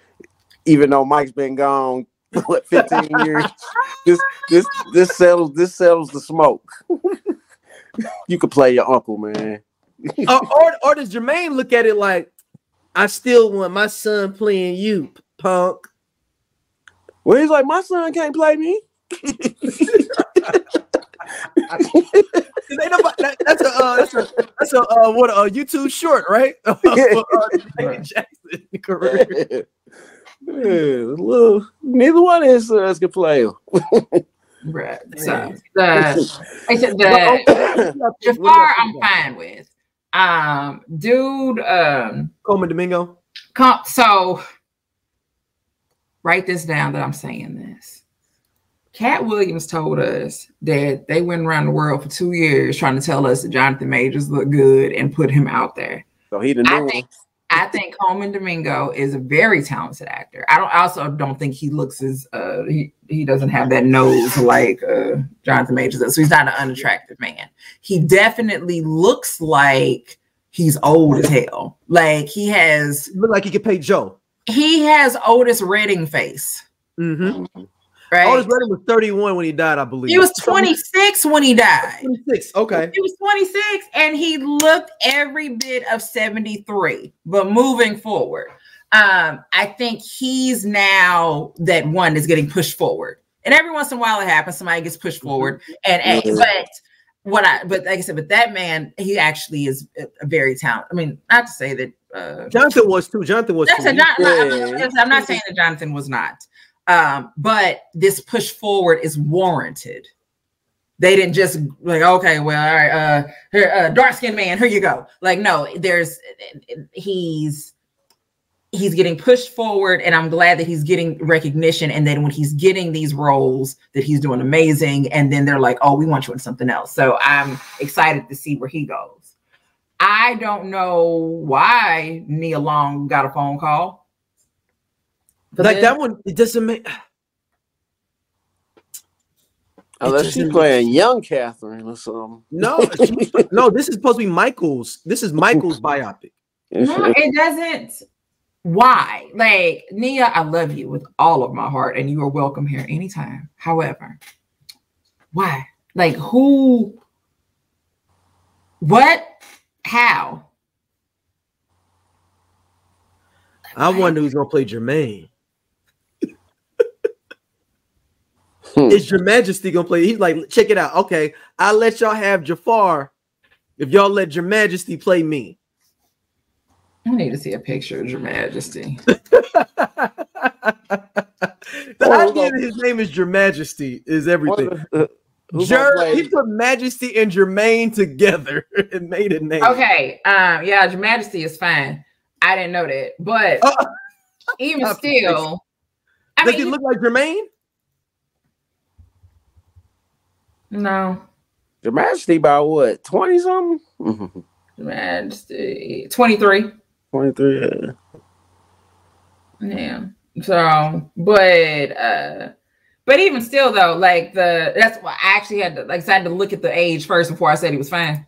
even though Mike's been gone what 15 years. This this this settles this settles the smoke. you could play your uncle, man. uh, or or does Jermaine look at it like I still want my son playing you, punk? Well, he's like, my son can't play me. Ain't nobody, that, that's a uh, that's a that's a uh, what a YouTube short, right? uh, Jackson career. Yeah, little, neither one of his sons can play. right. So the, I said the Jaafar I'm fine with. Um, dude, um, Colman Domingo. Com- so write this down that I'm saying this. Katt Williams told us that they went around the world for two years trying to tell us that Jonathan Majors looked good and put him out there. So he didn't I think, I think Colman Domingo is a very talented actor. I don't I also don't think he looks as uh he, he doesn't have that nose like uh Jonathan Majors does. So he's not an unattractive man. He definitely looks like he's old as hell. Like he has Look like he could pay Joe. he has Otis Redding face. Mm-hmm. Right. Otis Redding was 31 when he died, I believe. he was 26 when he died. 26. Okay. He was 26 and he looked every bit of 73. But moving forward, um, I think he's now that one is getting pushed forward. And every once in a while it happens, somebody gets pushed forward. And, Mhm. but what I but like I said, but that man, he actually is very talented. I mean, not to say that uh Jonathan was too. Jonathan was that's too. a, not, not- I'm not saying that Jonathan was not. Um, but this push forward is warranted. They didn't just like, okay, well, all right, uh, here, uh dark skinned man, here you go. Like, no, there's he's he's getting pushed forward, and I'm glad that he's getting recognition. And then when he's getting these roles, that he's doing amazing. And then they're like, oh, we want you in something else. So I'm excited to see where he goes. I don't know why Nia Long got a phone call. But like then- that one, it doesn't make. Unless she's doesn't- playing young Catherine or something. No, she- no. This is supposed to be Michael's. This is Michael's biopic. No, it doesn't. Why? Like, Nia, I love you with all of my heart, and you are welcome here anytime. However, why? Like, who? What? How? I wonder who's gonna play Jermaine. Hmm. Is Jermajesty gonna play? He's like, check it out. Okay, I'll let y'all have Jaafar if y'all let Jermajesty play me. I need to see a picture of Jermajesty. the Oh, idea no. that his name is Jermajesty is everything. What- Jer- he put Majesty and Jermaine together and made a name. Okay, um, yeah, Jermajesty is fine. I didn't know that, but Oh. even Not still, I Does mean, he look like Jermaine? No, Jermajesty about what? 20 something? Mhm. Jermajesty, twenty three. 23. yeah. Yeah. So, but uh but even still though, like the that's why I actually had to like I had to look at the age first before I said he was fine.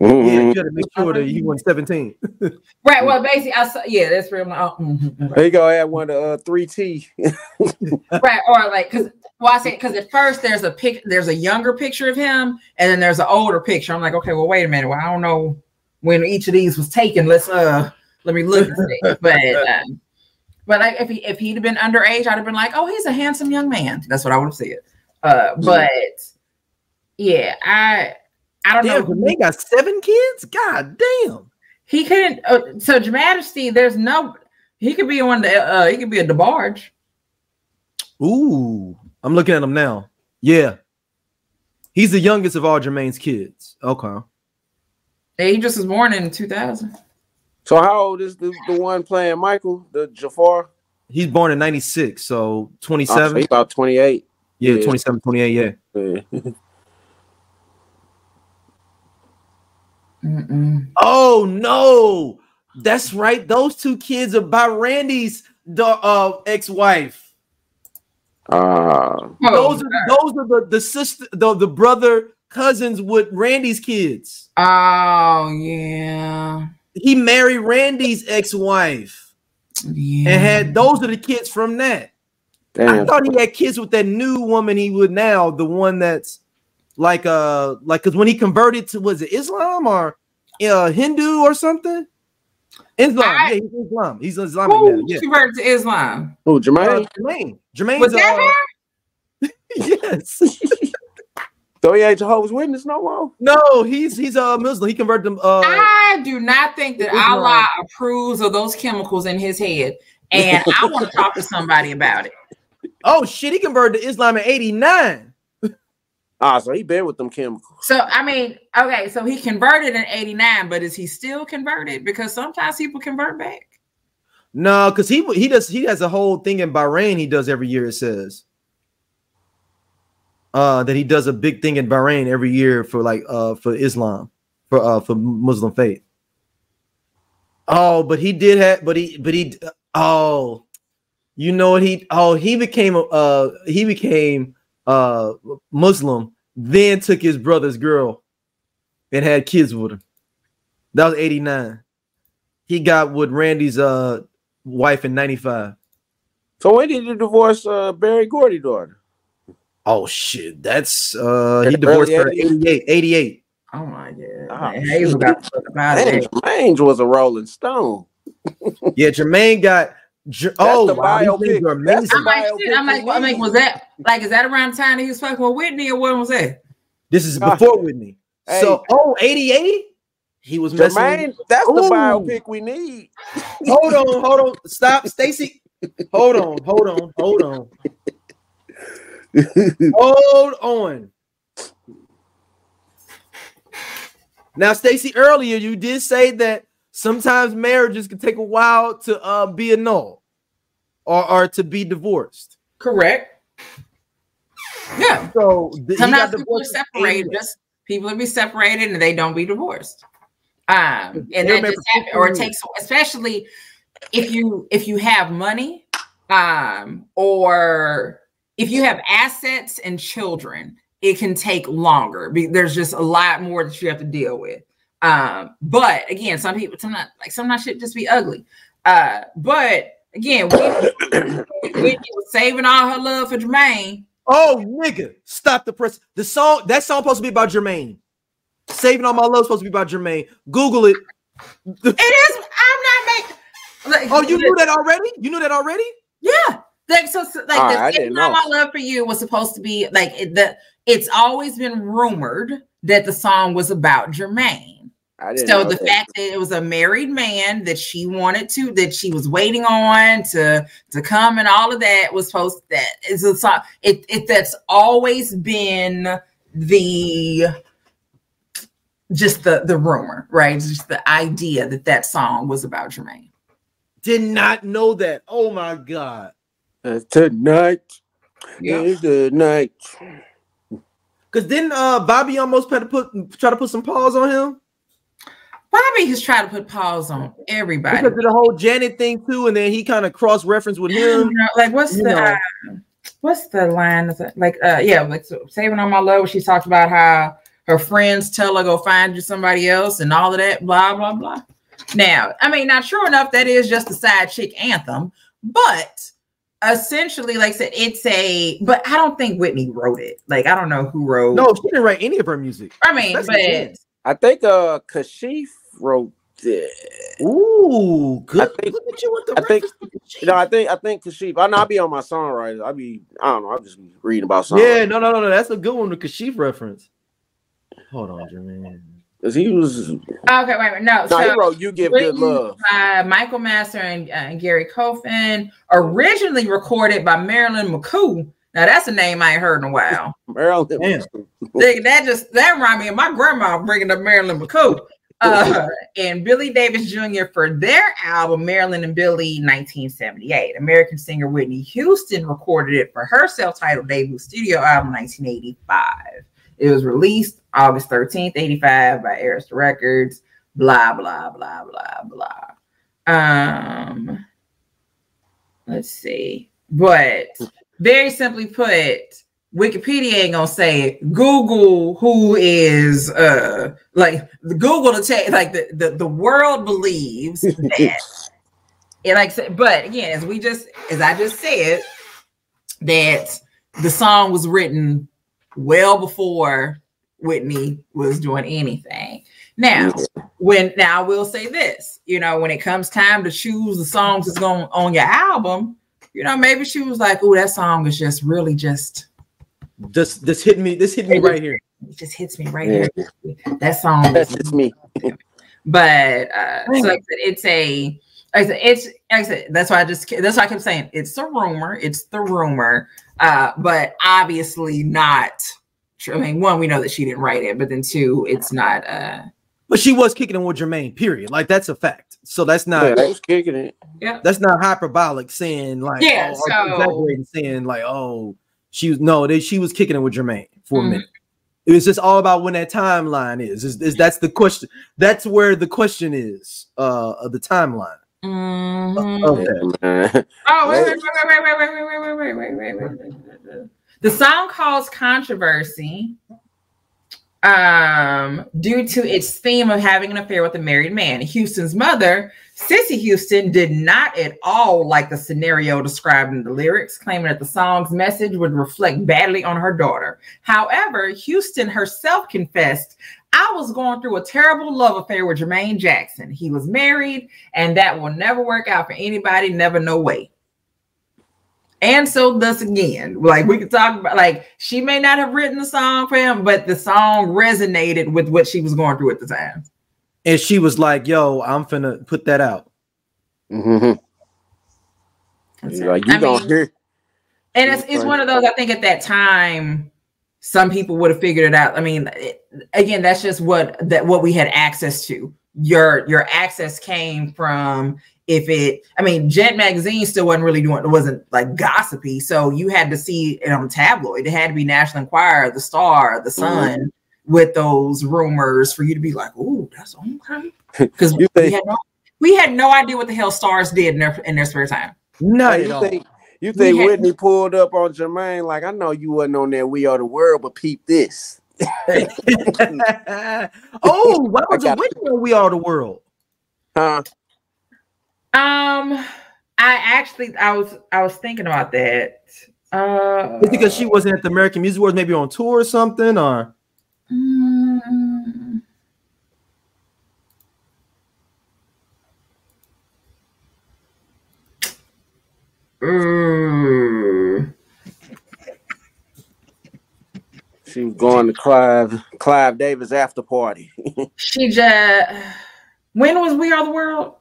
Yeah, you gotta make sure that he won 17. Right. Well, basically, I saw yeah, that's real. Oh, mhm, There you go. Add one to uh, 3T. right. right. Or like because well, I said because at first there's a pic, there's a younger picture of him, and then there's an older picture. I'm like, okay, well, wait a minute. Well, I don't know when each of these was taken. Let's uh let me look at it. But um, but like if he if he'd have been underage, I'd have been like, oh, he's a handsome young man. That's what I would have said. Uh, but yeah, I I don't Damn, know. Jermaine got seven kids? God damn. He couldn't. Uh, so, Jermajesty, there's no. He could be on The uh, he could be a DeBarge. Ooh, I'm looking at him now. Yeah. He's the youngest of all Jermaine's kids. Okay. He just was born in 2000. So how old is the, the one playing Michael, the Jaafar? He's born in 96, so Oh, so 27. about 28. yeah, yeah. 27, 28, yeah. Yeah. Mm-mm. Oh no, that's right. Those two kids are by Randy's da- uh, ex-wife. Uh, those are those are the the sister, the, the brother cousins with Randy's kids. oh yeah. He married Randy's ex-wife Yeah. and had those are the kids from that. I thought he had kids with that new woman he would now, the one that's like uh like because when he converted to was it Islam or uh Hindu or something? Islam, I- yeah, he's Islam. He's Islamic Who now. Yeah. converted to Islam? Who, Uh, Jermaine? Jermaine. Jermaine's Was that uh, her? yes. so he ain't Jehovah's Witness no more? no, he's he's a Muslim. He converted them. Uh, I do not think that Islam. Allah approves of those chemicals in his head, and I want to talk to somebody about it. oh shit, he converted to Islam in '89. Ah, so he been with them chemicals. So I mean, okay, so he converted in '89, but is he still converted? Because sometimes people convert back. No, because he he does he has a whole thing in Bahrain he does every year. It says uh that he does a big thing in Bahrain every year for like uh for Islam for uh for Muslim faith. Oh, but he did have, but he, but he, oh, you know what he, oh, he became, uh, he became, uh, Muslim, then took his brother's girl and had kids with him. That was 89. He got with Randy's, uh, wife in 95. So when did you divorce uh, Berry Gordy daughter? Oh shit, that's uh he divorced her 88, 88. Oh my god. Oh, Hazel got the fuck up out of Man. Jermaine was a Rolling Stone. Yeah, Jermaine got Jer- oh the wow, these biopic. things are That's amazing. I'm like, shit, I'm like, I'm like, was that like is that around the time that he was fucking with Whitney or when was that? This is before Whitney. Hey. So oh 88? He was messing with- Jermaine, that's the Ooh. biopic we need. Hold on, hold on. Stop, Stacey. Hold on, hold on, hold on. Hold on. Now, Stacey, earlier you did say that sometimes marriages can take a while to uh, be annulled or, or to be divorced. Correct. Yeah. So th- he Sometimes got people are separated. Just people will be separated and they don't be divorced. Um, and that just for happen, or it takes, especially if you if you have money, um, or if you have assets and children, it can take longer. Be- There's just a lot more that you have to deal with. Um, but again, some people, sometimes like sometimes shit just be ugly. Uh, but again, Whitney, Whitney was saving all her love for Jermaine. Oh, nigga, stop the press. The song that song supposed to be about Jermaine. Saving all my love supposed to be about Jermaine. Google it. It is. I'm not making. Like, Oh, you knew that already? You knew that already? Yeah. Like so, so like All the right, Saving All my love for you was supposed to be like it, the. It's always been rumored that the song was about Jermaine. I didn't So know the that. fact that it was a married man that she wanted to, that she was waiting on to to come, and all of that was supposed that is a song. It it that's always been the just the the rumor, right? It's just the idea that that song was about Jermaine. Did not know that. Oh my god. Uh, tonight is the night. Cause then uh Bobby almost had to put try to put some pause on him Bobby has tried to put pause on everybody. because of the whole Janet thing too, and then he kind of cross referenced with him. know, like what's you the uh, what's the line? That's like uh yeah, like so, saving on my love. Where she talked about how her friends tell her go find you somebody else and all of that. Blah blah blah. Now, I mean, not sure enough. That is just a side chick anthem, but essentially, like I said, it's a. But I don't think Whitney wrote it. Like I don't know who wrote. No, she didn't write any of her music. I mean, That's but. I think uh Kashif wrote it. Ooh, good. I think- Look at you with the I think- You know, I think I think Kashif. I know I be on my songwriter. I be I don't know. I'm just be reading about songs. yeah, no, no, no, no. That's a good one. The Kashif reference. Hold on, Jermaine. Cause he was. Okay, wait a minute. No, he so wrote "You Give Good Love." by Michael Masser and, uh, and Gerry Goffin, originally recorded by Marilyn McCoo. Now that's a name I ain't heard in a while. Marilyn. Damn. That just that remind me of my grandma bringing up Marilyn McCoo. Uh, and Billy Davis Jr. for their album Marilyn and Billy 1978. American singer Whitney Houston recorded it for her self-titled debut studio album 1985. It was released August 13th, 85 by Arista Records. Blah blah blah blah blah. Um, let's see. But very simply put, Wikipedia ain't gonna say it. Google, who is uh like the Google to take like the, the the world believes that it like but again, as we just as I just said, that the song was written well before Whitney was doing anything. Now, when now I will say this, you know, when it comes time to choose the songs that's going on your album, you know, maybe she was like, "Oh, that song is just really just This this hit me. This hit me right here. it just hits me right Yeah. here." That song, That's just me. but uh, so like said, it's a, like I said, it's like I said, that's why I just that's why I kept saying it's the rumor, it's the rumor, uh, but obviously not. True. I mean, one, we know that she didn't write it, but then two, it's not. uh But she was kicking it with Jermaine. Period. Like that's a fact. So that's Yeah, not they was kicking it. that's not hyperbolic saying like Yeah, oh, or so- saying like oh she was no they, she was kicking it with Jermaine for a Mhm. minute. It was just all about when that timeline is. Is, is that's the question? That's where the question is. Uh, of the timeline. Mhm. Okay. Man. Oh, wait, wait, wait, wait, wait, wait, wait, wait, wait, wait, wait, wait, wait, wait, wait. The song caused controversy um, due to its theme of having an affair with a married man. Houston's mother, Cissy Houston, did not at all like the scenario described in the lyrics, claiming that the song's message would reflect badly on her daughter. However, Houston herself confessed, I was going through a terrible love affair with Jermaine Jackson. He was married, and that will never work out for anybody, never, no way. And so thus again, like we could talk about like she may not have written the song for him, but the song resonated with what she was going through at the time. And she was like, "Yo, I'm finna put that out." mm-hmm. That's Like you I gonna mean, hear? and it's, it's one of those i think at that time some people would have figured it out i mean it, again that's just what that what we had access to your your access came from if it i mean jet magazine still wasn't really doing it wasn't like gossipy so you had to see it on tabloid it had to be national enquirer the star the mm-hmm. sun with those rumors for you to be like oh that's okay because we think- had no we had no idea what the hell stars did in their in their spare time no you all. think you think had- Whitney pulled up on Jermaine? Like I know you wasn't on that We Are the World, but peep this. oh, why was it got- Whitney on We Are the World? Huh? Um, I actually, I was, I was thinking about that. Uh, Is it because she wasn't at the American Music Awards, maybe on tour or something, or Mm, mm, She was going to Clive Clive Davis after party. she just. When was We Are the World?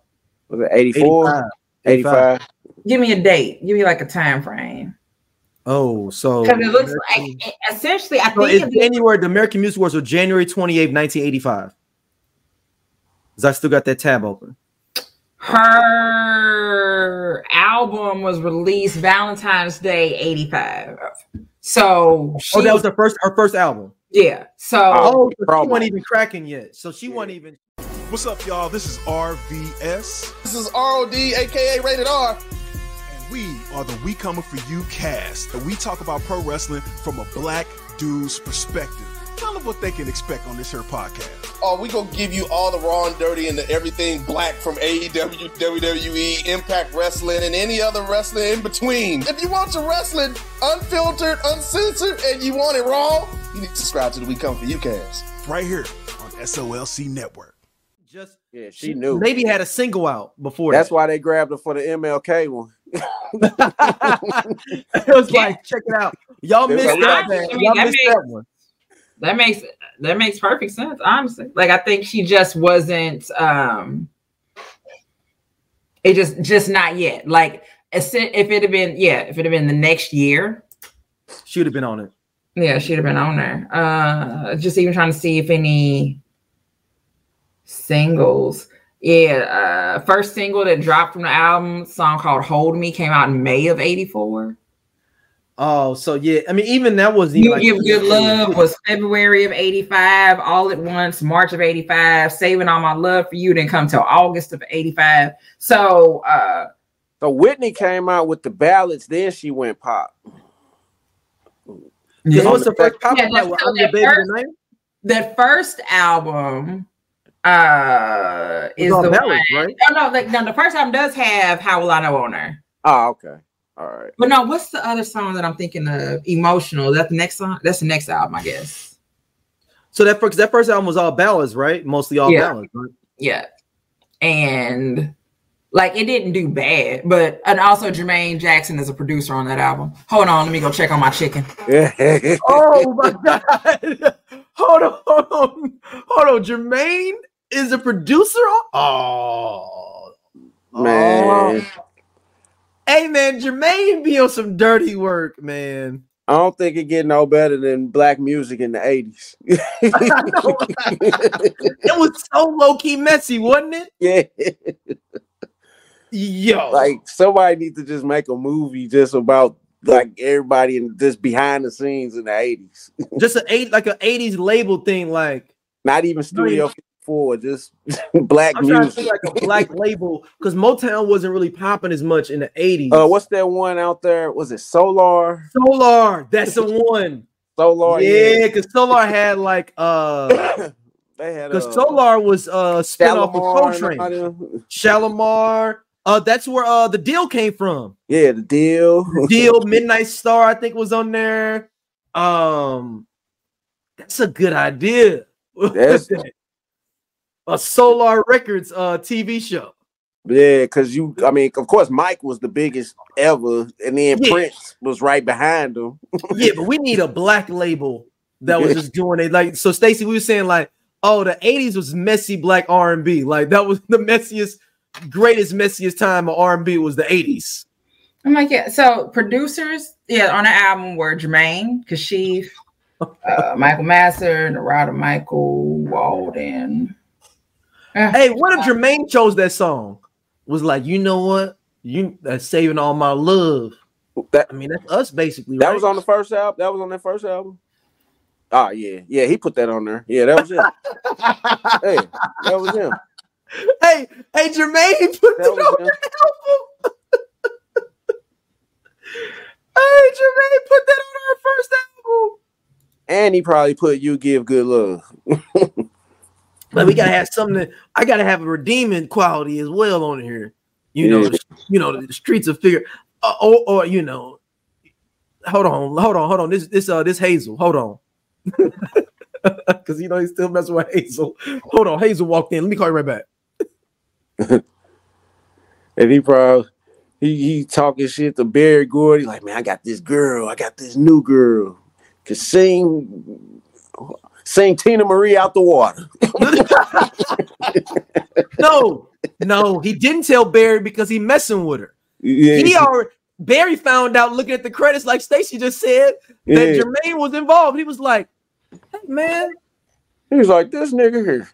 Was it 84? 85? Give me a date. Give me like a time frame. Oh, so Because it looks like essentially, I So think it's January. The American Music Awards were January 28, 1985. Cause I still got that tab open. her album was released Valentine's Day '85. So she, Oh, that was her first her first album. yeah. So oh, oh, so she promo. wasn't even cracking yet. So she wasn't even. What's up, y'all? This is RVS, This is ROD, aka Rated R. and we are the We Coming For You cast. And we talk about pro wrestling from a black dude's perspective. Tell them what they can expect on this here podcast. Oh, we gonna give you all the raw and dirty and the everything black from AEW, WWE, Impact Wrestling, and any other wrestling in between. If you want your wrestling unfiltered, uncensored, and you want it raw, you need to subscribe to the We Come For You cast. Right here on SOLC Network. Just Yeah, she knew. Maybe had a single out before. That's that. why they grabbed her for the MLK one. it was like, check it out. Y'all It missed that, I man. Y'all that missed makes- that one. that makes that makes perfect sense honestly like i think she just wasn't um it just just not yet like if it had been yeah if it had been the next year She would have been on it. yeah she'd have been on there uh just even trying to see if any singles yeah uh first single that dropped from the album song called hold me came out in may of 84 Oh, so yeah. I mean, even that wasn't You even Give Good Love was February of 85, All at Once, March of 85, Saving All My Love for You didn't come till August of 85. So uh So Whitney came out with the ballads, then she went pop. Because what's the first pop Yeah, out? so that first- tonight. first album uh is the one. right? Oh no, like no, the first album does have How Will I Know on there. Oh, okay. All right. But no, what's the other song that I'm thinking of? Emotional. That's the next song. That's the next album, I guess. So that first that first album was all ballads, right? Mostly all Yeah. ballads. Right? Yeah. And like it didn't do bad, but and also Jermaine Jackson is a producer on that album. Hold on, let me go check on my chicken. Oh my god! hold on, hold on, hold on. Jermaine is a producer. Oh Man. Oh. Hey man, Jermaine be on some dirty work, man. I don't think it get no better than black music in the 80s. It was so low key messy, wasn't it? yeah. Yo, Like somebody need to just make a movie just about like everybody in just behind the scenes in the eighties. Just an eight like an eighties label thing, like Not even Studio 54, just black I'm trying to music. like a black label because Motown wasn't really popping as much in the eighties. Uh, what's that one out there? Was it Solar? Solar? That's the one. Solar, yeah, because Solar had like uh They had because uh, Solar was uh spin off of Soul Train. Shalimar. Uh that's where uh the Deele came from. Yeah, the Deele. Deele Midnight Star, I think, was on there. Um that's a good idea. That's- a Solar Records uh TV show. Yeah, because you, I mean, of course, Mike was the biggest ever, and then Yeah. Prince was right behind him. yeah, but we need a black label that was just doing it. Like so, Stacey, we were saying like, oh, the '80s was messy black R and B. Like that was the messiest, greatest messiest time of R and B was the '80s. I'm like, yeah. So producers, yeah, on the album were Jermaine, Kashif, uh, Michael Masser, Narada Michael, Walden. Uh, Hey, what if Jermaine chose that song? Was like, you know what? You that's saving all my love. That I mean, that's us basically. that right? was on the first album. That was on that first album. Ah, yeah, yeah, he put that on there. Yeah, that was it. hey, that was him. hey, hey, Jermaine put That it on him. the album. hey, Jermaine put that on our first album. And he probably put "You Give Good Love." But we gotta have something. That, I gotta have a redeeming quality as well on here. You know, Yeah. you know the streets of figure, uh, or, or you know. Hold on, hold on, hold on. This this uh this Hazel. Hold on, because you know he's still messing with Hazel. Hold on, Hazel walked in. Let me call you right back. And he probably he he talking shit to Berry Gordy, like, man, I got this girl, I got this new girl. Could sing sing Teena Marie out the water. no, no, he didn't tell Berry because he messing with her. Yeah, He already Berry found out looking at the credits, like Stacey just said, that yeah. Jermaine was involved. He was like, "Hey man, He was like, this nigga here.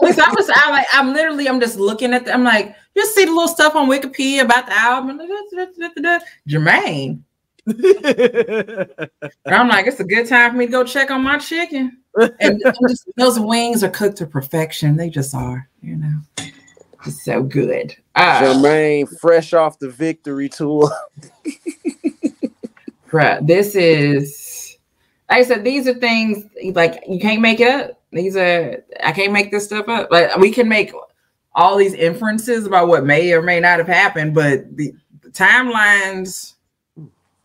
Listen, I'm just, I'm like, I'm literally, I'm just looking at, the, I'm like, just see the little stuff on Wikipedia about the album. Jermaine. And I'm like, it's a good time for me to go check on my chicken. And just- those wings are cooked to perfection. They just are, you know. It's so good. Uh, Jermaine, fresh off the victory tour. bruh, this is, like I said, these are things like you can't make it up. These are, I can't make this stuff up. Like we can make all these inferences about what may or may not have happened, but the, the timelines,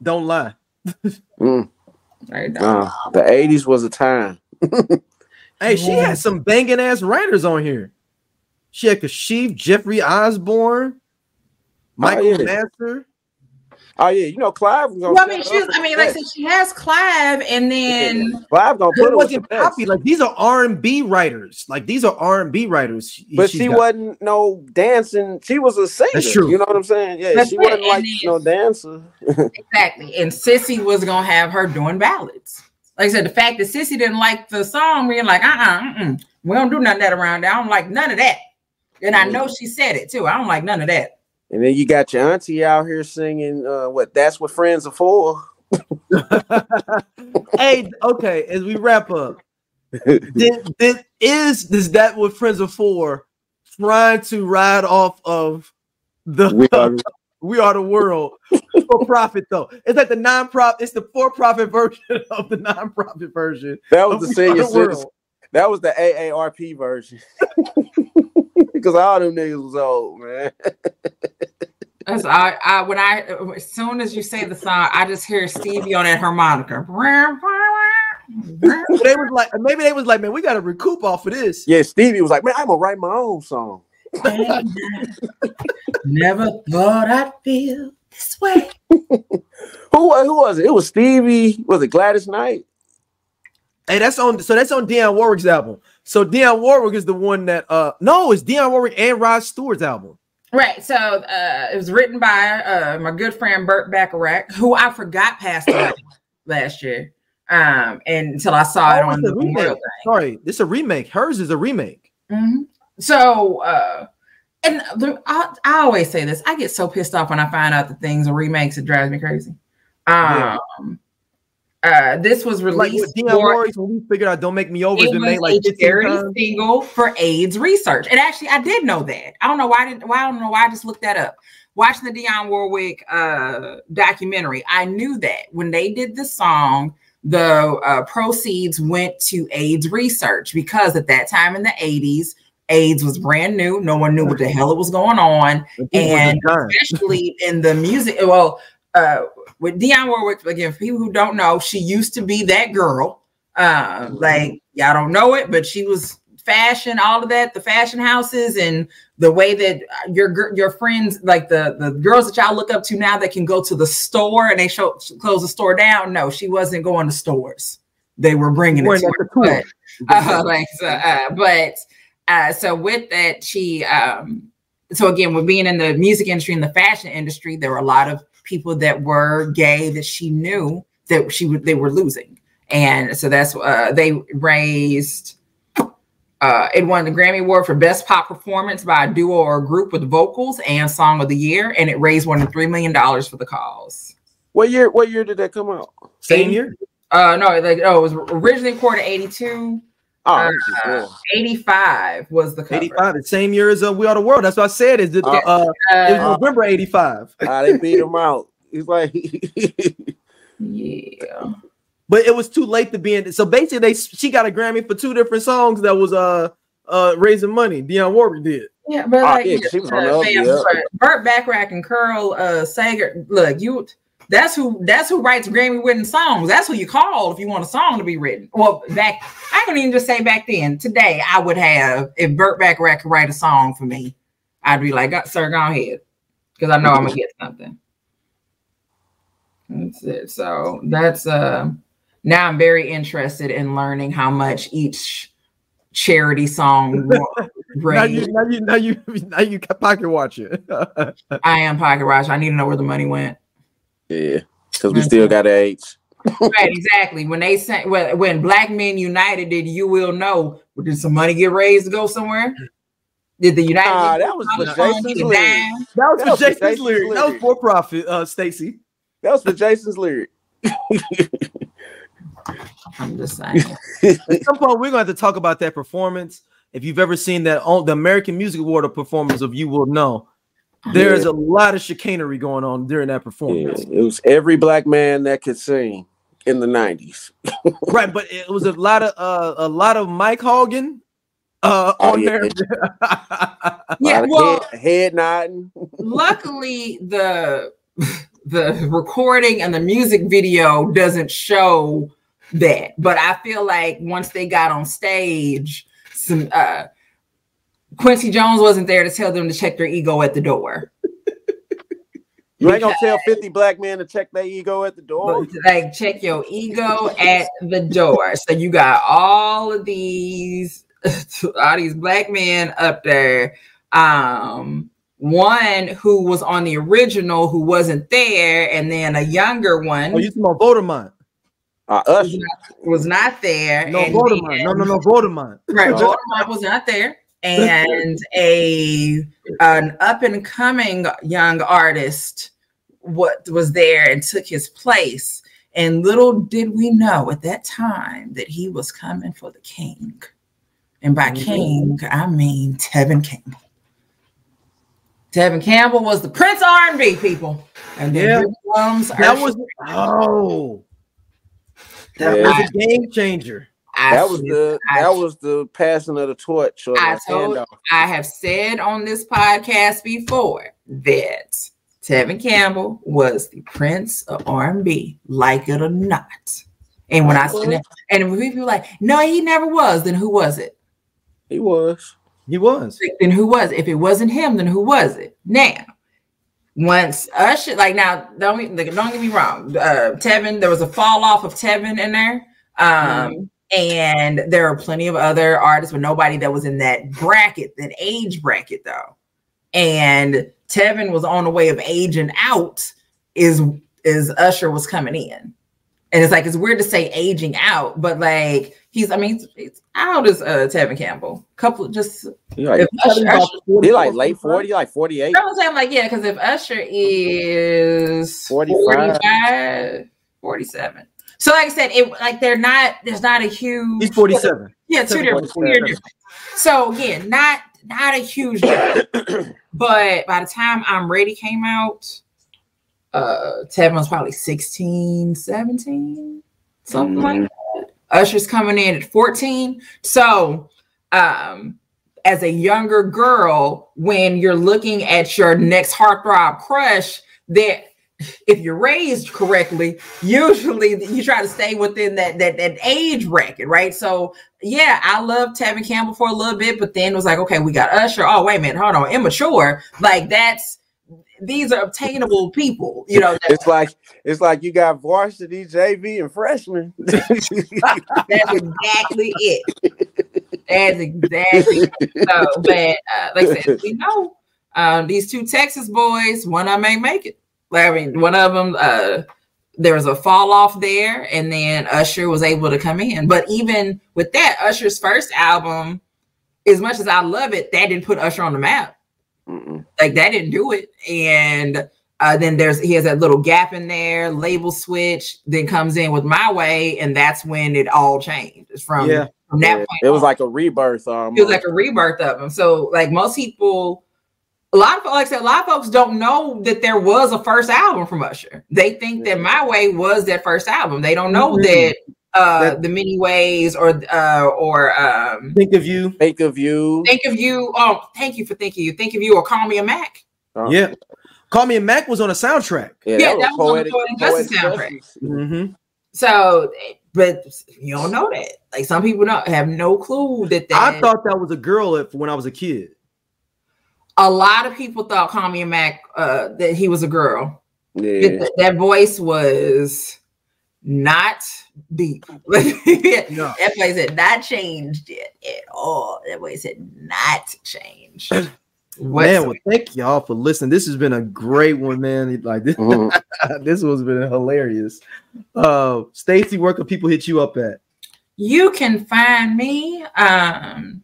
don't lie." Mm, uh, the 80s was a time. Hey, she had some banging ass writers on here. She had Kashif, Jeffrey Osborne, Michael yeah. Masser. Oh yeah, you know Clive was Well, I mean, set she's. I mean, like I said, she has Clive, and then Clive gonna put it her with the wasn't best. poppy. Like these are R and B writers. Like these are R and B writers. But she's she got. wasn't no dancing. She was a singer. That's true. You know what I'm saying? Yeah, That's she it, wasn't like then- no dancer. exactly, and Cissy was gonna have her doing ballads. Like I said, the fact that Cissy didn't like the song, we're like, uh, uh we don't do none of that around there. I don't like none of that. And I know she said it too. I don't like none of that. And then you got your auntie out here singing uh, what that's what friends are for. hey, okay. As we wrap up, then, then is is that what friends are for? Trying to ride off of the We are- we are the world for profit though. It's like the non-profit. It's the for-profit version of the non-profit version. that was the senior the citizen. That was the AARP version. Because all them niggas was old, man. That's I, I when I as soon as you say the song, I just hear Stevie on that harmonica. They was like, maybe they was like, man, we got to recoup off of this. Yeah, Stevie was like, man, I'm gonna write my own song. Never thought I'd feel this way. Who wa- who was it? It was Stevie. Was it Gladys Knight? Hey, that's on. So that's on Dionne Warwick's album. So Dionne Warwick is the one that. uh No, it's Dionne Warwick and Rod Stewart's album. Right. So uh, it was written by uh, my good friend Burt Bacharach, who I forgot passed away last year. Um, and until I saw it Oh, on the remake. Sorry, this is a remake. Hers is a remake. Mm-hmm. So, uh, and the, I, I always say this: I get so pissed off when I find out that things are remakes. It drives me crazy. Um, uh, this was Like released Dionne for- when we figured out "Don't Make Me Over," it was made like a charity times. single for AIDS research. And actually, I did know that. I don't know why. I didn't, why I don't know why I just looked that up. Watching the Dionne Warwick uh, documentary, I knew that when they did the song, the uh, proceeds went to AIDS research because at that time in the 80s, AIDS was brand new. No one knew what the hell it was going on. And people were And just dying. especially in the music, well, uh, with Dionne Warwick, again, for people who don't know, she used to be that girl. Uh, like y'all don't know it, but she was fashion, all of that, the fashion houses, and the way that your your friends, like the the girls that y'all look up to now, that can go to the store and they show close the store down. No, she wasn't going to stores; they were bringing it to her. But, uh, like so, uh, but uh, so with that, she um, so again, with being in the music industry and the fashion industry, there were a lot of people that were gay that she knew that she would they were losing, and so that's uh, they raised. Uh, it won the Grammy Award for Best Pop Performance by a duo or a group with vocals and Song of the Year, and it raised more than three million dollars for the cause. What year? What year did that come out? Same year. Uh, no, like oh, it was originally recorded eighty two. Oh, Uh, 85 was the cover. 85, the same year as uh, We Are the World. That's what I said. Is that, uh, uh, it was Uh, November 85. Ah, they beat him out. He's like, yeah. But it was too late to be in. So basically, they she got a Grammy for two different songs that was uh uh raising money. Dionne Warwick did. Yeah, but Oh, like yeah, yeah, she was on uh, the other- yeah. Burt Bacharach and Carole uh Sager. Look, you that's who that's who writes Grammy winning songs. That's who you call if you want a song to be written. Well, back I can even just say back then, today I would have if Burt Bacharach could write a song for me, I'd be like, "Uh, sir, go ahead. Because I know I'm gonna get something. That's it. So that's uh now I'm very interested in learning how much each charity song Now you, now you, now you, now you pocket watch it. I am pocket watch. I need to know where the money went. Yeah, because we still got age. right, exactly. When they say when, when Black Men United did, you will know. Did some money get raised to go somewhere? Did the United? Nah, that was for Jason's get a lyrics. That was That for was Jason's Jason's lyric. That was for profit, uh, Stacey. That was for Jason's lyric. I'm just saying. At some point, we're going to have to talk about that performance. If you've ever seen that on the American Music Award performance of You Will Know, there is a lot of chicanery going on during that Yeah, performance. it was every black man that could sing in the nineties. Right, but it was a lot of uh, a lot of Mike Hogan uh, Oh, on yeah. there. Yeah, well, head, head nodding. luckily the the recording and the music video doesn't show that but i feel like once they got on stage some uh quincy jones wasn't there to tell them to check their ego at the door You ain't gonna tell fifty black men to check their ego at the door. Like check your ego at the door so you got all of these all these black men up there um one who was on the original who wasn't there and then a younger one oh, you talking about Voldemort? Uh, Usher. was not there. No, Voldemort. No, no, no, Voldemort. Right. Voldemort was not there, and a an up and coming young artist what was there and took his place. And little did we know at that time that he was coming for the king. And by Mhm. king, I mean Tevin Campbell. Tevin Campbell was the Prince R&B people, and then Yeah. That was oh, that Yeah. was a game changer. I That was said- the I- that was the passing of the torch or I told- handoff. I have said on this podcast before that Tevin Campbell was the prince of R&B, like it or not. And when I said that, and when people were like, no, he never was, then who was it? He was. He was. Then who was it? If it wasn't him, then who was it? Now, once Usher, like now, don't get- like, don't get me wrong. Uh, Tevin, there was a fall off of Tevin in there. Um, and there are plenty of other artists, but nobody that was in that bracket, that age bracket, though. And Tevin was on the way of aging out, is is Usher was coming in. And it's like it's weird to say aging out, but like He's, I mean, he's, he's how old is uh, Tevin Campbell? Couple, just He like, if Usher, Usher, he like late 40, like 48. I was saying like yeah, because if Usher is 45. 45, 47. So like I said, it like they're not. There's not a huge. He's 47. Yeah, two different. two different. So again, not not a huge but by the time I'm ready came out, uh Tevin was probably 16, 17, something like that. Usher's coming in at 14. So um as a younger girl, when you're looking at your next heartthrob crush, that if you're raised correctly, usually you try to stay within that that that age bracket, right? So yeah, I loved Tevin Campbell for a little bit, but then it was like, okay, we got Usher. Oh, wait a minute, hold on, immature. Like that's these are obtainable people, you know. that- It's like it's like you got varsity, JV, and freshman. that's exactly it. That's exactly it. so. But uh, like I said, we know um, these two Texas boys. One I may make it. I mean, one of them. Uh, there was a fall off there, and then Usher was able to come in. But even with that, Usher's first album, as much as I love it, that didn't put Usher on the map. Mm-mm. Like that didn't do it. And uh, then there's he has that little gap in there, label switch, then comes in with My Way, and that's when it all changed. From Yeah. from that Yeah, point. it was on. like a rebirth. Um, it was like a rebirth of him. So like most people, a lot of like I said, a lot of folks don't know that there was a first album from Usher. They think that My Way was that first album. They don't know Mhm. that uh That- the many ways or uh or um Think of you. think of you. think of you. Oh, thank you for thinking you. Think of you or call me a Mac. Uh, Yeah. Call Me a Mac was on a soundtrack. yeah, Yeah, that was on the Justice soundtrack. Mm-hmm. So, but you don't know that. Like some people don't have no clue that that. I thought that was a girl if, when I was a kid. A lot of people thought Call Me a Mac uh, that he was a girl. Yeah, That, that voice was not deep. No. That voice had not changed yet at all. That voice had not changed. Man, well, thank y'all for listening. This has been a great one, man. Like this, Mhm. this has been hilarious. Uh, Stacey, where can people hit you up at? You can find me. Um,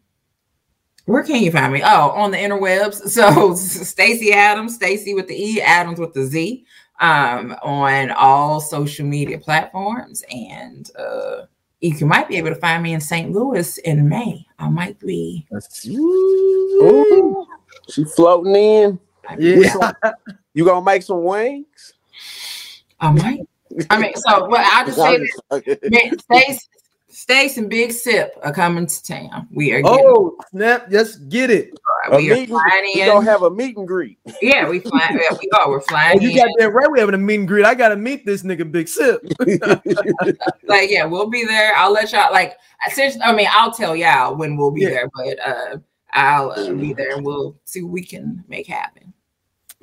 where can you find me? Oh, on the interwebs. So Stacey Adams, Stacey with the E, Adams with the Z, um, on all social media platforms. And uh, you can, might be able to find me in St. Louis in May. I might be. Ooh, she floating in. Yeah. You gonna make some wings? I might. I mean, so well, I'll just say this. just fucking- Man, Stace, Stace and Big Sip are coming to town. We are getting, Oh, snap. Let's get it. a we are meet and- flying we in. gonna have a meet and greet. yeah, we flying. Yeah, we are. We're Oh, flying you in. got that right. We having a meet and greet. I got to meet this nigga Big Sip. like yeah we'll be there i'll let y'all like I seriously, i mean i'll tell y'all when we'll be Yeah. there but uh i'll uh, be there and we'll see what we can make happen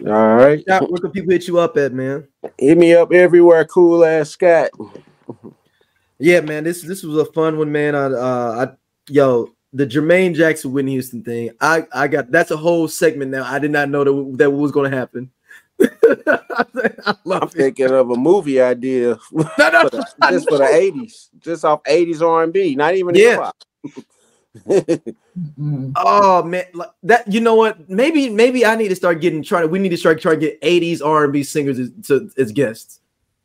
All right, Scott, where can people hit you up at, man? hit me up everywhere. Cool ass Scott. Yeah, man. This this was a fun one, man. I, uh, I, yo, the Jermaine Jackson Whitney Houston thing. I, I got that's a whole segment now. I did not know that that was going to happen. I I'm love it. thinking of a movie idea No, no, for the, just for the '80s, just off '80s R&B, not even Yeah. hip hop. Oh man, like that. You know what? Maybe maybe I need to start getting trying. We need to start trying to get '80s R&B singers as, to, as guests.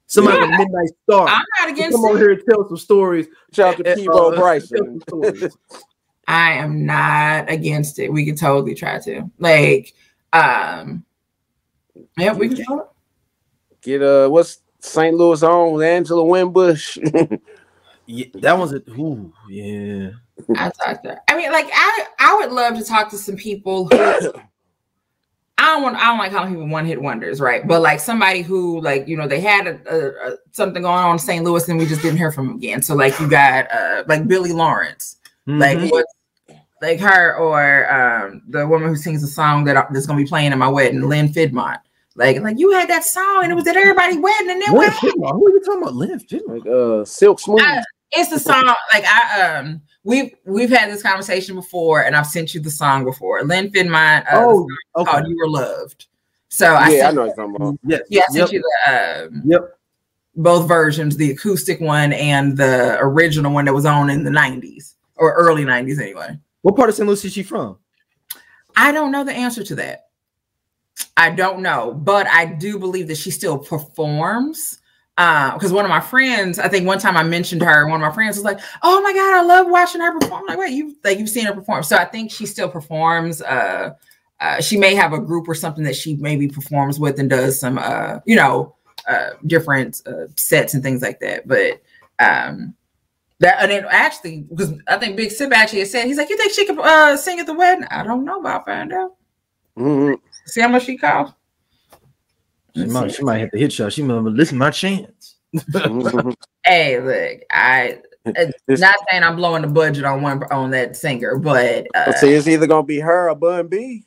Somebody Yeah. like Midnight Star. i'm not to against come over it here and tell some stories. Shout out to Peabo uh, Bryson. tell some stories. i am not against it we can totally try to like um yeah we can. Get uh, what's St. Louis own Angela Winbush? Yeah, that was it. Ooh, yeah. I talked to her. I mean, like I I would love to talk to some people who I don't want I don't like calling people one hit wonders, right? But like somebody who like you know they had a, a, a something going on in St. Louis and we just didn't hear from them again. So like you got uh like Billy Lawrence, Mhm. like what like her or um the woman who sings the song that I- that's gonna be playing in my wedding, Lynn Fiddmont. Like like you had that song and it was at everybody's wedding and then Lynn what? Fiddmont? Who are you talking about? Lynn Fiddmont? like uh, Silk Smooth. I- it's the song like I um we've we've had this conversation before and I've sent you the song before. Lynn Fiddmont uh, Oh, okay. called You Were Loved. So I yeah, I sent, know it's you're about. Yes. yeah, I sent Yep. you the um Yep. both versions, the acoustic one and the original one that was on in the 90s or early 90s anyway. What part of St. Louis is she from? I don't know the answer to that. I don't know, but I do believe that she still performs. Because uh, one of my friends, I think one time I mentioned her, one of my friends was like, "Oh my god, I love watching her perform." I'm like, wait, you like you've seen her perform? So I think she still performs. Uh, uh, she may have a group or something that she maybe performs with and does some, uh, you know, uh, different uh, sets and things like that. But um, that and it actually because I think Big Sip actually said he's like, you think she could uh, sing at the wedding? I don't know, but I'll find out. Mhm. See how much she cost. She might, she might hit the hit shot. She might listen my chance. Hey, look, I it's This- not saying I'm blowing the budget on one on that singer, but uh, see, it's either gonna be her or Bun B.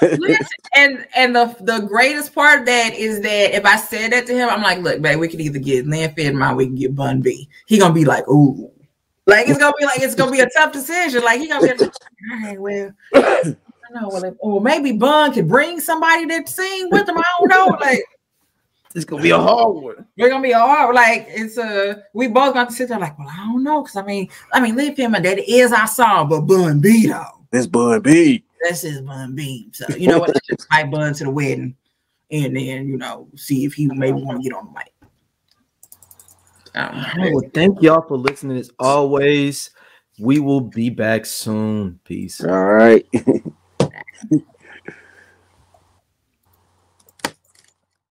Listen, and and the the greatest part of that is that if I said that to him, I'm like, look, babe, we could either get Lynn Fiddmont, we can get Bun B. He gonna be like, ooh, like it's gonna be like it's gonna be a tough decision. Like he gonna be like, all right, well, I know, well, if, or maybe Bun could bring somebody to sing with him. I don't know, like. It's gonna be a hard one. We're gonna be all like it's a we both got to sit there like well I don't know because I mean I mean Live Him and that is our song but Bun B though This Bun B. that's his Bun B so you know what let's just invite Bun to the wedding and then you know see if he maybe want to get on the mic. Um, Well, thank y'all for listening as always. We will be back soon. Peace. All right.